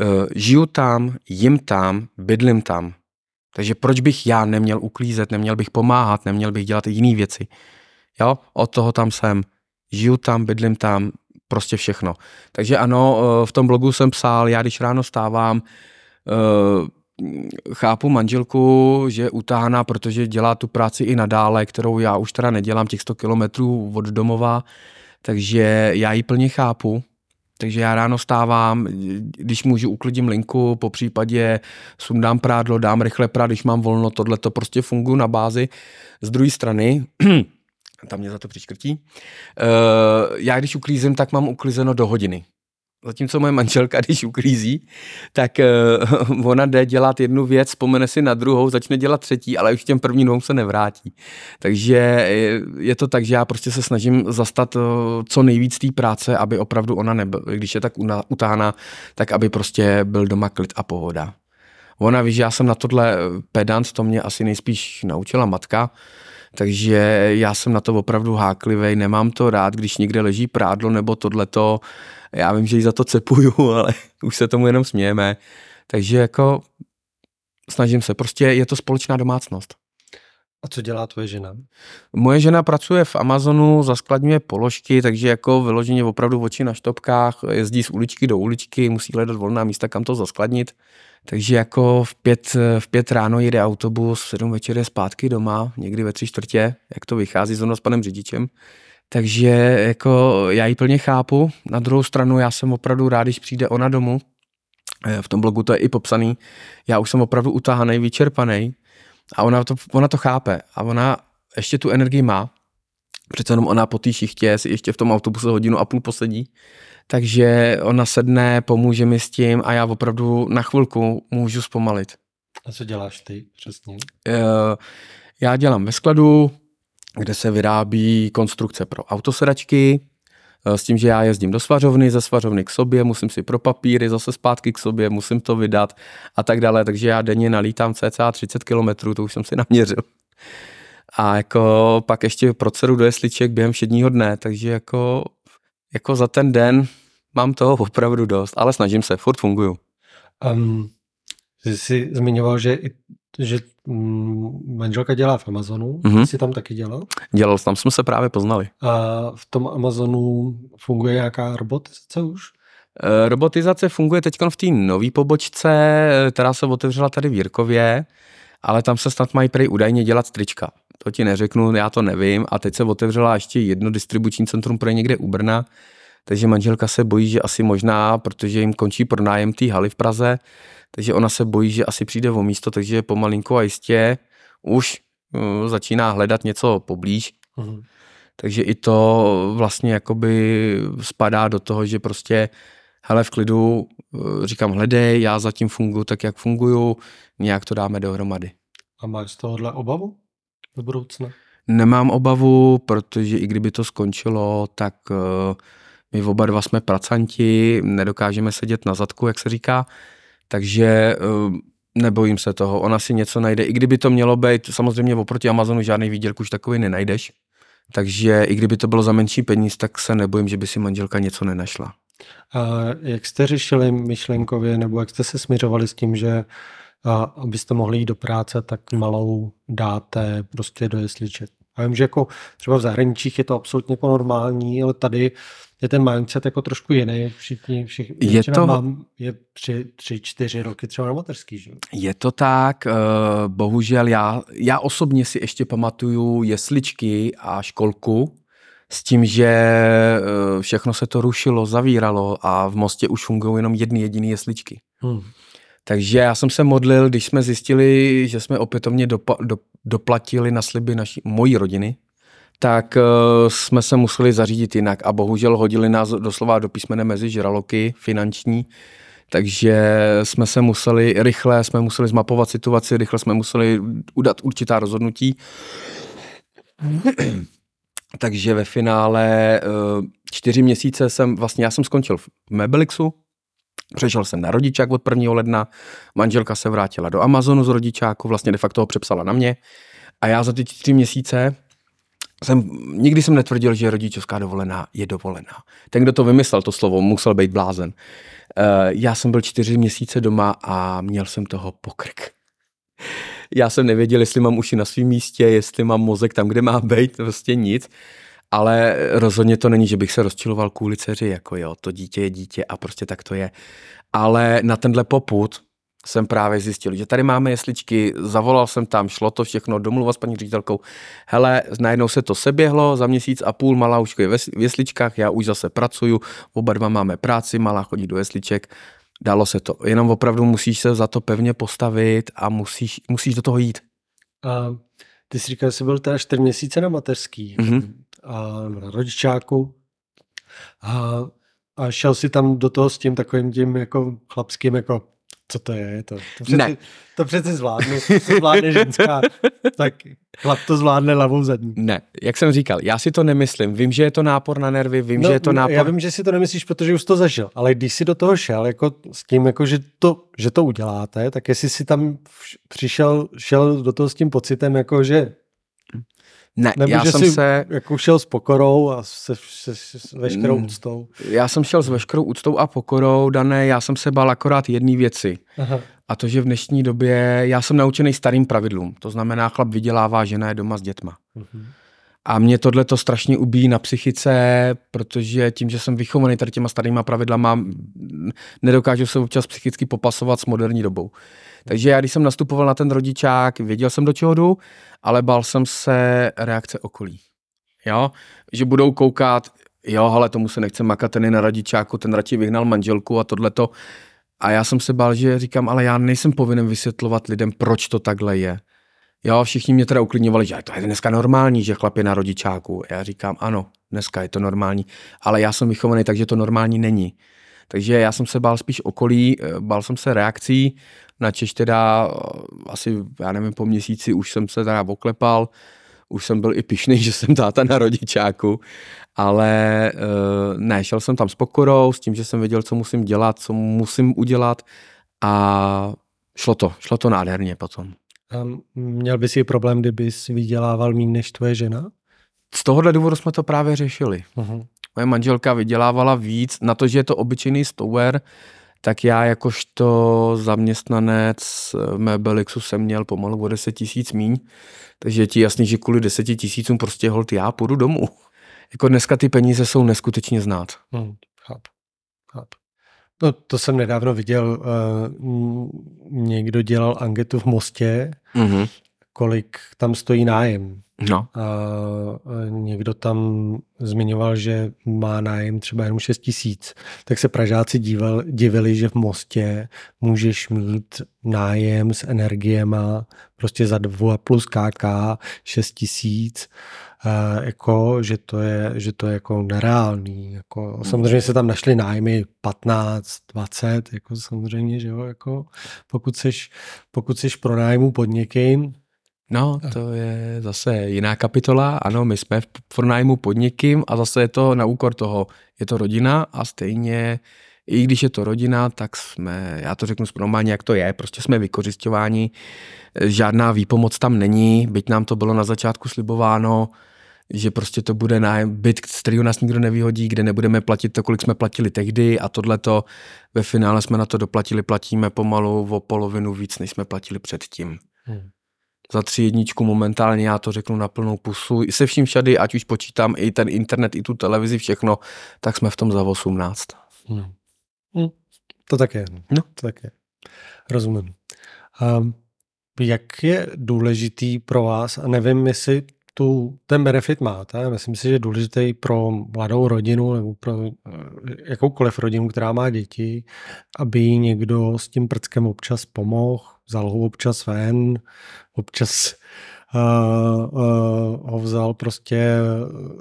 Uh, žiju tam, jim tam, bydlím tam. Takže proč bych já neměl uklízet, neměl bych pomáhat, neměl bych dělat jiné věci. Jo, od toho tam jsem. Žiju tam, bydlím tam, prostě všechno. Takže ano, eh, v tom blogu jsem psal, já když ráno stávám, eh, chápu manželku, že je utáhaná, protože dělá tu práci i nadále, kterou já už teda nedělám těch 100 kilometrů od domova, takže já ji plně chápu, takže já ráno stávám, když můžu, uklidím linku, po případě sundám prádlo, dám rychle prát, když mám volno, tohle to prostě funguje na bázi. Z druhé strany, tam mě za to přiškrtí, uh, já když uklízím, tak mám uklizeno do hodiny. Zatímco moje manželka, když uklízí, tak uh, ona jde dělat jednu věc, vzpomene si na druhou, začne dělat třetí, ale už těm prvním dvou se nevrátí. Takže je, je to tak, že já prostě se snažím zastat uh, co nejvíc té práce, aby opravdu ona nebyl, když je tak utáhna, tak aby prostě byl doma klid a pohoda. Ona ví, že já jsem na tohle pedant, to mě asi nejspíš naučila matka, takže já jsem na to opravdu háklivý, nemám to rád, když někde leží prádlo nebo tohleto, já vím, že ji za to cepuju, ale už se tomu jenom smějeme. Takže jako snažím se, prostě je to společná domácnost. A co dělá tvoje žena? Moje žena pracuje v Amazonu, zaskladňuje položky, takže jako vyloženě opravdu oči na štopkách, jezdí z uličky do uličky, musí hledat volná místa, kam to zaskladnit. Takže jako v pět, v pět ráno jede autobus, v sedm večer je zpátky doma, někdy ve tři čtvrtě, jak to vychází zrovna s panem řidičem. Takže jako já ji plně chápu. Na druhou stranu já jsem opravdu rád, když přijde ona domů. Eh, v tom blogu to je i popsaný. Já už jsem opravdu utáhaný, vyčerpaný a ona to, ona to chápe a ona ještě tu energii má. Přece jenom ona po té šichtě si ještě v tom autobuse hodinu a půl posedí. Takže ona sedne, pomůže mi s tím a já opravdu na chvilku můžu zpomalit. A co děláš ty přesně? Eh, já dělám ve skladu, kde se vyrábí konstrukce pro autosedačky, eh, s tím, že já jezdím do svařovny, ze svařovny k sobě, musím si pro papíry, zase zpátky k sobě, musím to vydat a tak dále, takže já denně nalítám cca 30 km, to už jsem si naměřil. A jako pak ještě procedu do jesliček během všedního dne, takže jako, jako za ten den mám toho opravdu dost, ale snažím se, furt funguju. Um, jsi zmiňoval, že i že mm, manželka dělá v Amazonu, mm-hmm. jsi tam taky dělal? Dělal, tam jsme se právě poznali. A v tom Amazonu funguje nějaká robotizace už? E, robotizace funguje teď v té nové pobočce, která se otevřela tady v Jirkově, ale tam se snad mají prej údajně dělat strička. To ti neřeknu, já to nevím. A teď se otevřela ještě jedno distribuční centrum pro někde u Brna, takže manželka se bojí, že asi možná, protože jim končí pronájem té haly v Praze, takže ona se bojí, že asi přijde o místo, takže pomalinko a jistě už uh, začíná hledat něco poblíž. Mm. Takže i to vlastně jakoby spadá do toho, že prostě hele v klidu, uh, říkám hledej, já zatím funguji tak, jak funguju, nějak to dáme dohromady. A máš z tohohle obavu do budoucna? Nemám obavu, protože i kdyby to skončilo, tak uh, my oba dva jsme pracanti, nedokážeme sedět na zadku, jak se říká, takže eh, nebojím se toho, ona si něco najde. I kdyby to mělo být, samozřejmě oproti Amazonu žádný výdělek už takový nenajdeš, takže i kdyby to bylo za menší peníz, tak se nebojím, že by si manželka něco nenašla. A jak jste řešili myšlenkově, nebo jak jste se směřovali s tím, že a abyste mohli jít do práce, tak malou dáte prostě do jesliček? A vím, že jako třeba v zahraničích je to absolutně normální, ale tady je ten mindset jako trošku jiný. Všichni, všichni je to... mám, je tři, tři, čtyři roky třeba na mateřský, že? Je to tak, eh, bohužel já, já osobně si ještě pamatuju jesličky a školku, s tím, že eh, všechno se to rušilo, zavíralo a v Mostě už fungují jenom jedny jediné jesličky. Hmm. Takže já jsem se modlil, když jsme zjistili, že jsme opětovně dopa, do, doplatili na sliby naší, mojí rodiny, tak uh, jsme se museli zařídit jinak a bohužel hodili nás doslova do písmene mezi žraloky finanční, takže jsme se museli rychle, jsme museli zmapovat situaci, rychle jsme museli udat určitá rozhodnutí. takže ve finále uh, čtyři měsíce jsem, vlastně já jsem skončil v Mebelixu, Přešel jsem na rodičák od 1. ledna, manželka se vrátila do Amazonu z rodičáku, vlastně de facto ho přepsala na mě. A já za ty tři měsíce jsem, nikdy jsem netvrdil, že rodičovská dovolená je dovolená. Ten, kdo to vymyslel, to slovo, musel být blázen. Uh, já jsem byl čtyři měsíce doma a měl jsem toho pokrk. Já jsem nevěděl, jestli mám uši na svém místě, jestli mám mozek tam, kde má být, prostě nic. Ale rozhodně to není, že bych se rozčiloval kvůli dceři, jako jo, to dítě je dítě a prostě tak to je. Ale na tenhle poput jsem právě zjistil, že tady máme jesličky, zavolal jsem tam, šlo to všechno, domluva s paní ředitelkou, hele, najednou se to seběhlo, za měsíc a půl malá už je v jesličkách, já už zase pracuju, oba dva máme práci, malá chodí do jesliček, dalo se to. Jenom opravdu musíš se za to pevně postavit a musíš, musíš do toho jít. A ty jsi říkal, že jsi byl teda čtyři měsíce na mateřský Mhm. a na rodičáku a, a šel si tam do toho s tím takovým tím jako chlapským jako co to je, to, to přeci, Ne. to přeci zvládnu, to zvládne ženská, tak chlap to zvládne lavou zadní. Ne, jak jsem říkal, já si to nemyslím. Vím, že je to nápor na nervy, vím, že je to nápor... No, Já vím, že si to nemyslíš, protože už to zažil, ale když si do toho šel jako s tím, jako že, to, že to uděláte, tak jestli si tam přišel, šel do toho s tím pocitem, jako že Ne, nebo já že jsem si se... jako šel s pokorou a se, se, se, s veškerou Mm. úctou. Já jsem šel s veškerou úctou a pokorou, dané, já jsem se bál akorát jedné věci. Aha. A to, že v dnešní době, já jsem naučený starým pravidlům. To znamená, chlap vydělává, žena je doma s dětma. Mhm. A mě tohle to strašně ubíjí na psychice, protože tím, že jsem vychovaný tady těma starýma pravidlama, nedokážu se občas psychicky popasovat s moderní dobou. Takže já, když jsem nastupoval na ten rodičák, věděl jsem, do čeho jdu, ale bál jsem se reakce okolí. Jo? Že budou koukat, jo, ale tomu se nechce makat, ten je na rodičáku, ten radši vyhnal manželku a tohleto. A já jsem se bál, že říkám, ale já nejsem povinen vysvětlovat lidem, proč to takhle je. Jo, všichni mě teda uklidňovali, že to je dneska normální, že chlap je na rodičáku. Já říkám, ano, dneska je to normální, ale já jsem vychovaný tak, že to normální není. Takže já jsem se bál spíš okolí, eh, bál jsem se reakcí, načež teda eh, asi, já nevím, po měsíci už jsem se teda oklepal, už jsem byl i pišný, že jsem táta na rodičáku, ale eh, ne, šel jsem tam s pokorou, s tím, že jsem věděl, co musím dělat, co musím udělat a šlo to, šlo to nádherně potom. Měl bys i problém, kdyby si vydělával méně než tvoje žena? Z tohohle důvodu jsme to právě řešili. Uh-huh. Moje manželka vydělávala víc, na to, že je to obyčejný stower, tak já jakožto zaměstnanec v Mebelixu jsem měl pomalu o 10 tisíc míň, takže je ti jasný, že kvůli 10 tisícům prostě hold já půjdu domů. Jako dneska ty peníze jsou neskutečně znát. Hmm, chápu, chápu. No to jsem nedávno viděl, uh, někdo dělal anketu v Mostě, Mhm. kolik tam stojí nájem. No, A a někdo tam zmiňoval, že má nájem třeba jenom 6 tisíc. Tak se Pražáci díval, divili, že v Mostě můžeš mít nájem s energiema prostě za 2 plus KK 6 tisíc. Uh, jako, že to je, že to je jako nereálný. Jako, samozřejmě se tam našly nájmy 15, 20, jako samozřejmě, že jo, jako pokud seš, pokud seš pro nájmu pod někým, no, to je zase jiná kapitola. Ano, my jsme v pronájmu pod někým a zase je to na úkor toho. Je to rodina a stejně i když je to rodina, tak jsme, já to řeknu normálně, jak to je, prostě jsme vykořišťováni, žádná výpomoc tam není, byť nám to bylo na začátku slibováno, že prostě to bude nájem, byt, z kterého nás nikdo nevyhodí, kde nebudeme platit to, kolik jsme platili tehdy a tohleto ve finále jsme na to doplatili, platíme pomalu o polovinu víc, než jsme platili předtím. Hmm. Za tři jedničku momentálně, já to řeknu na plnou pusu, se vším všady, ať už počítám i ten internet, i tu televizi, všechno, tak jsme v tom za 18. Hmm. Hmm. To tak je. No. To tak je. Rozumím. Um, jak je důležitý pro vás, a nevím, jestli tu, ten benefit máte, myslím si, že je důležitý pro mladou rodinu nebo pro eh, jakoukoliv rodinu, která má děti, aby někdo s tím prckem občas pomohl, vzal ho občas ven, občas uh, uh, ho vzal prostě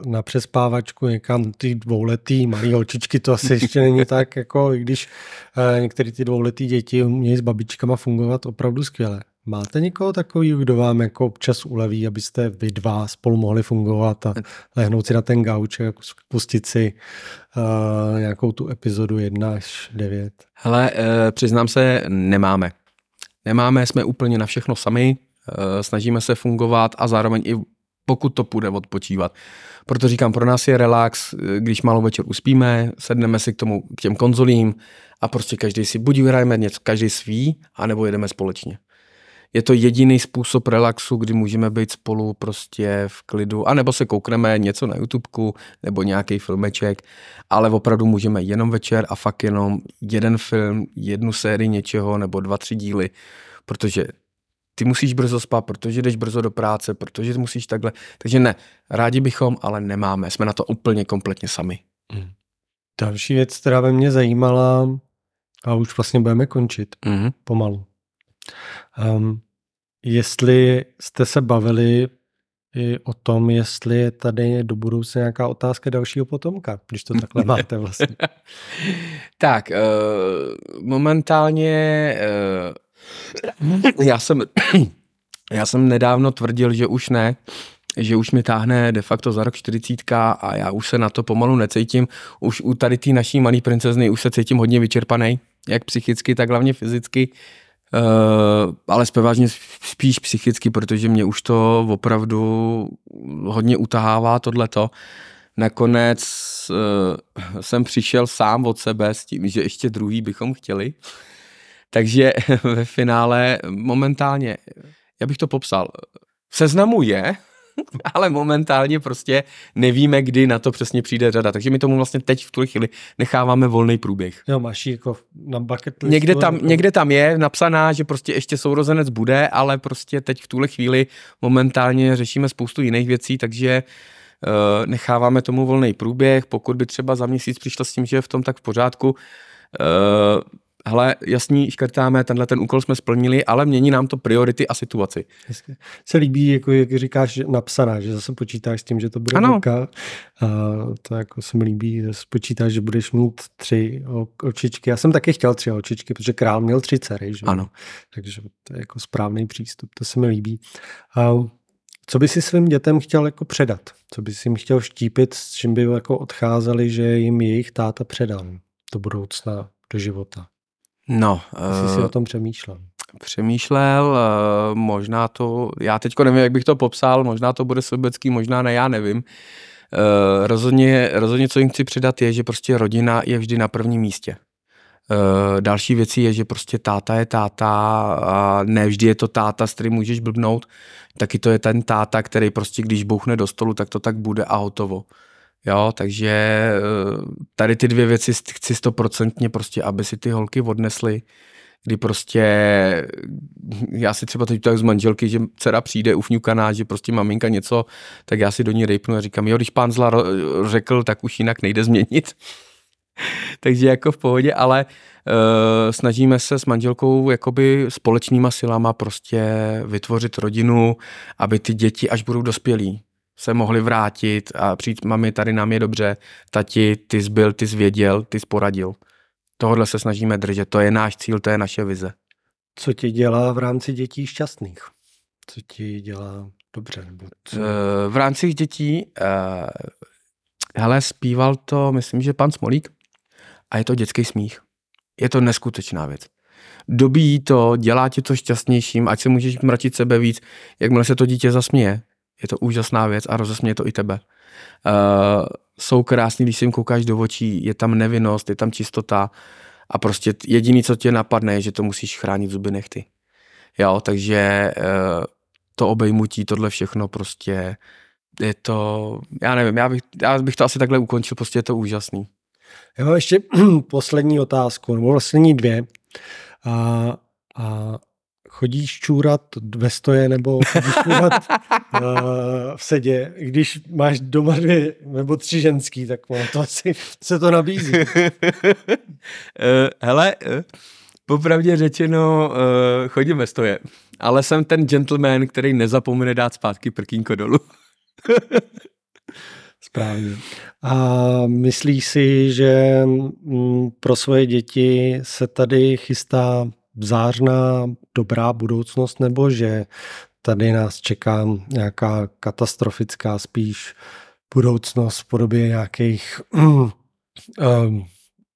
na přespávačku někam ty dvouletý malý holčičky, to asi ještě není tak, jako i když uh, některé ty dvouletý děti umějí s babičkama fungovat opravdu skvěle. Máte někoho takového, kdo vám jako občas uleví, abyste vy dva spolu mohli fungovat a lehnout si na ten gauč a pustit si uh, nějakou tu epizodu 1 až 9? Hele, eh, přiznám se, nemáme. Nemáme, jsme úplně na všechno sami, eh, snažíme se fungovat a zároveň i pokud to půjde odpočívat. Proto říkám, pro nás je relax, eh, když malou večer uspíme, sedneme si k tomu, k těm konzolím a prostě každý si buď vyhrajeme něco, každý svý, anebo jedeme společně. Je to jediný způsob relaxu, kdy můžeme být spolu prostě v klidu, anebo se koukneme něco na YouTubeku, nebo nějaký filmeček, ale opravdu můžeme jenom večer a fakt jenom jeden film, jednu sérii něčeho, nebo dva, tři díly, protože ty musíš brzo spát, protože jdeš brzo do práce, protože musíš takhle. Takže ne, rádi bychom, ale nemáme. Jsme na to úplně kompletně sami. Mm. Další věc, která by mě zajímala, a už vlastně budeme končit Mm-hmm. pomalu. Um, jestli jste se bavili i o tom, jestli je tady do budoucna nějaká otázka dalšího potomka, když to takhle máte vlastně. tak, uh, momentálně uh, já jsem já jsem nedávno tvrdil, že už ne, že už mi táhne de facto za rok 40 a já už se na to pomalu necítím. Už u tady té naší malé princezny už se cítím hodně vyčerpaný, jak psychicky, tak hlavně fyzicky. Uh, ale zpěvážně spíš psychicky, protože mě už to opravdu hodně utahává tohleto. Nakonec uh, jsem přišel sám od sebe s tím, že ještě druhý bychom chtěli. Takže ve finále momentálně, já bych to popsal, seznamu je, ale momentálně prostě nevíme, kdy na to přesně přijde řada. Takže my tomu vlastně teď v tu chvíli necháváme volný průběh. Jo, máš jako na bucket listu. Někde tam, někde tam je napsaná, že prostě ještě sourozenec bude, ale prostě teď v tuhle chvíli momentálně řešíme spoustu jiných věcí, takže uh, necháváme tomu volný průběh. Pokud by třeba za měsíc přišlo s tím, že je v tom tak v pořádku, uh, hele, jasný, škrtáme, tenhle ten úkol jsme splnili, ale mění nám to priority a situaci. Hezky. Se líbí, jako, jak říkáš, napsaná, že zase počítáš s tím, že to bude Ano. holka. A to jako se mi líbí, že počítáš, že budeš mít tři očičky. Já jsem taky chtěl tři očičky, protože král měl tři dcery. Že? Ano. Takže to je jako správný přístup, to se mi líbí. A co by si svým dětem chtěl jako předat? Co by si jim chtěl štípit, s čím by jako odcházeli, že jim jejich táta předal do budoucna, do života? No, Jsi si o tom přemýšlel? Přemýšlel, uh, možná to, já teďko nevím, jak bych to popsal, možná to bude sobecký, možná ne, já nevím. Uh, rozhodně, rozhodně, co jim chci předat, je, že prostě rodina je vždy na prvním místě. Uh, další věcí je, že prostě táta je táta a ne vždy je to táta, s kterým můžeš blbnout, taky to je ten táta, který prostě když bouchne do stolu, tak to tak bude a hotovo. Jo, takže tady ty dvě věci chci stoprocentně prostě, aby si ty holky odnesly, kdy prostě já si třeba teď tak z manželky, že dcera přijde ufňukaná, že prostě maminka něco, tak já si do ní rejpnu a říkám, jo, když pán zla řekl, tak už jinak nejde změnit. Takže jako v pohodě, ale uh, snažíme se s manželkou jakoby společnýma silama prostě vytvořit rodinu, aby ty děti, až budou dospělí, se mohli vrátit a přijít, mami, tady nám je dobře, tati, ty jsi byl, ty jsi věděl, ty jsi poradil. Tohle se snažíme držet, to je náš cíl, to je naše vize. Co ti dělá v rámci dětí šťastných? Co ti dělá dobře? Nebo co? V rámci dětí, uh, hele, zpíval to, myslím, že pan Smolík a je to dětský smích. Je to neskutečná věc. Dobíjí to, dělá ti to šťastnějším, ať se můžeš mračit sebe víc, jakmile se to dítě zasměje, je to úžasná věc a rozesměje to i tebe. Uh, jsou krásní, když si jim koukáš do očí, je tam nevinnost, je tam čistota a prostě jediný, co tě napadne, je, že to musíš chránit zuby nechty. Jo, takže uh, to obejmutí, tohle všechno prostě je to, já nevím, já bych, já bych to asi takhle ukončil, prostě je to úžasný. Já mám ještě poslední otázku, nebo poslední dvě. A, a chodíš čůrat ve stoje nebo chodíš čůrat uh, v sedě, když máš doma dvě nebo tři ženský, tak ono to asi se to nabízí. uh, hele, uh, popravdě řečeno uh, chodím ve stoje, ale jsem ten gentleman, který nezapomene dát zpátky prkínko dolů. Správně. A myslíš si, že mm, pro svoje děti se tady chystá zářná dobrá budoucnost, nebo že tady nás čeká nějaká katastrofická spíš budoucnost v podobě nějakých um,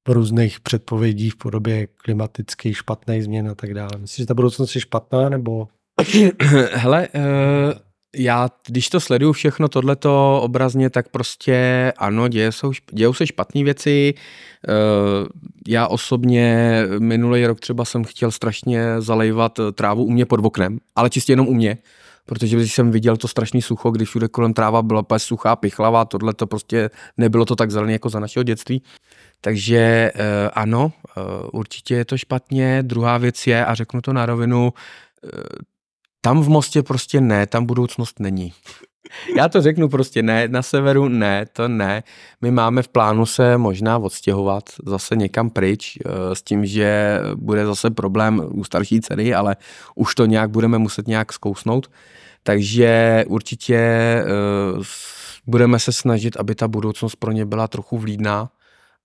různých předpovědí v podobě klimatických špatných změn a tak dále. Myslíš, že ta budoucnost je špatná, nebo? Hele, uh, já, když to sleduju všechno tohleto obrazně, tak prostě ano, dějou se, dějou se špatné věci. Eh, já osobně minulý rok třeba jsem chtěl strašně zalejvat trávu u mě pod oknem, ale čistě jenom u mě, protože když jsem viděl to strašný sucho, když všude kolem tráva byla úplně suchá, pichlavá, tohle to prostě nebylo to tak zelené jako za našeho dětství. Takže eh, ano, eh, určitě je to špatně. Druhá věc je, a řeknu to na rovinu, tam v Mostě prostě ne, tam budoucnost není. Já to řeknu prostě ne, na severu ne, to ne. My máme v plánu se možná odstěhovat zase někam pryč eh, s tím, že bude zase problém u starší ceny, ale už to nějak budeme muset nějak zkousnout. Takže určitě eh, budeme se snažit, aby ta budoucnost pro ně byla trochu vlídná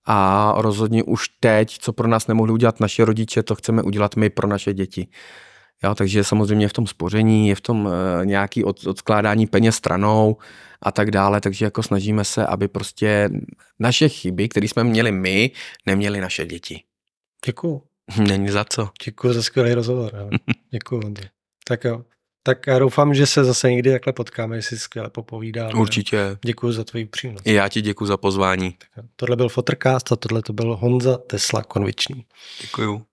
a rozhodně už teď, co pro nás nemohli udělat naše rodiče, to chceme udělat my pro naše děti. Jo, takže samozřejmě v tom spoření, je v tom uh, nějaký od, odkládání peněz stranou a tak dále, takže jako snažíme se, aby prostě naše chyby, které jsme měli my, neměli naše děti. Děkuju. Není za co. Děkuji za skvělý rozhovor. Děkuji. Tak jo. Tak já doufám, že se zase někdy takhle potkáme, jestli skvěle popovídáme. Určitě. Děkuji za tvůj přínos. I já ti děkuji za pozvání. Tak, tohle byl Fotrcast a tohle to byl Honza Tesla Konvičný. Děkuju.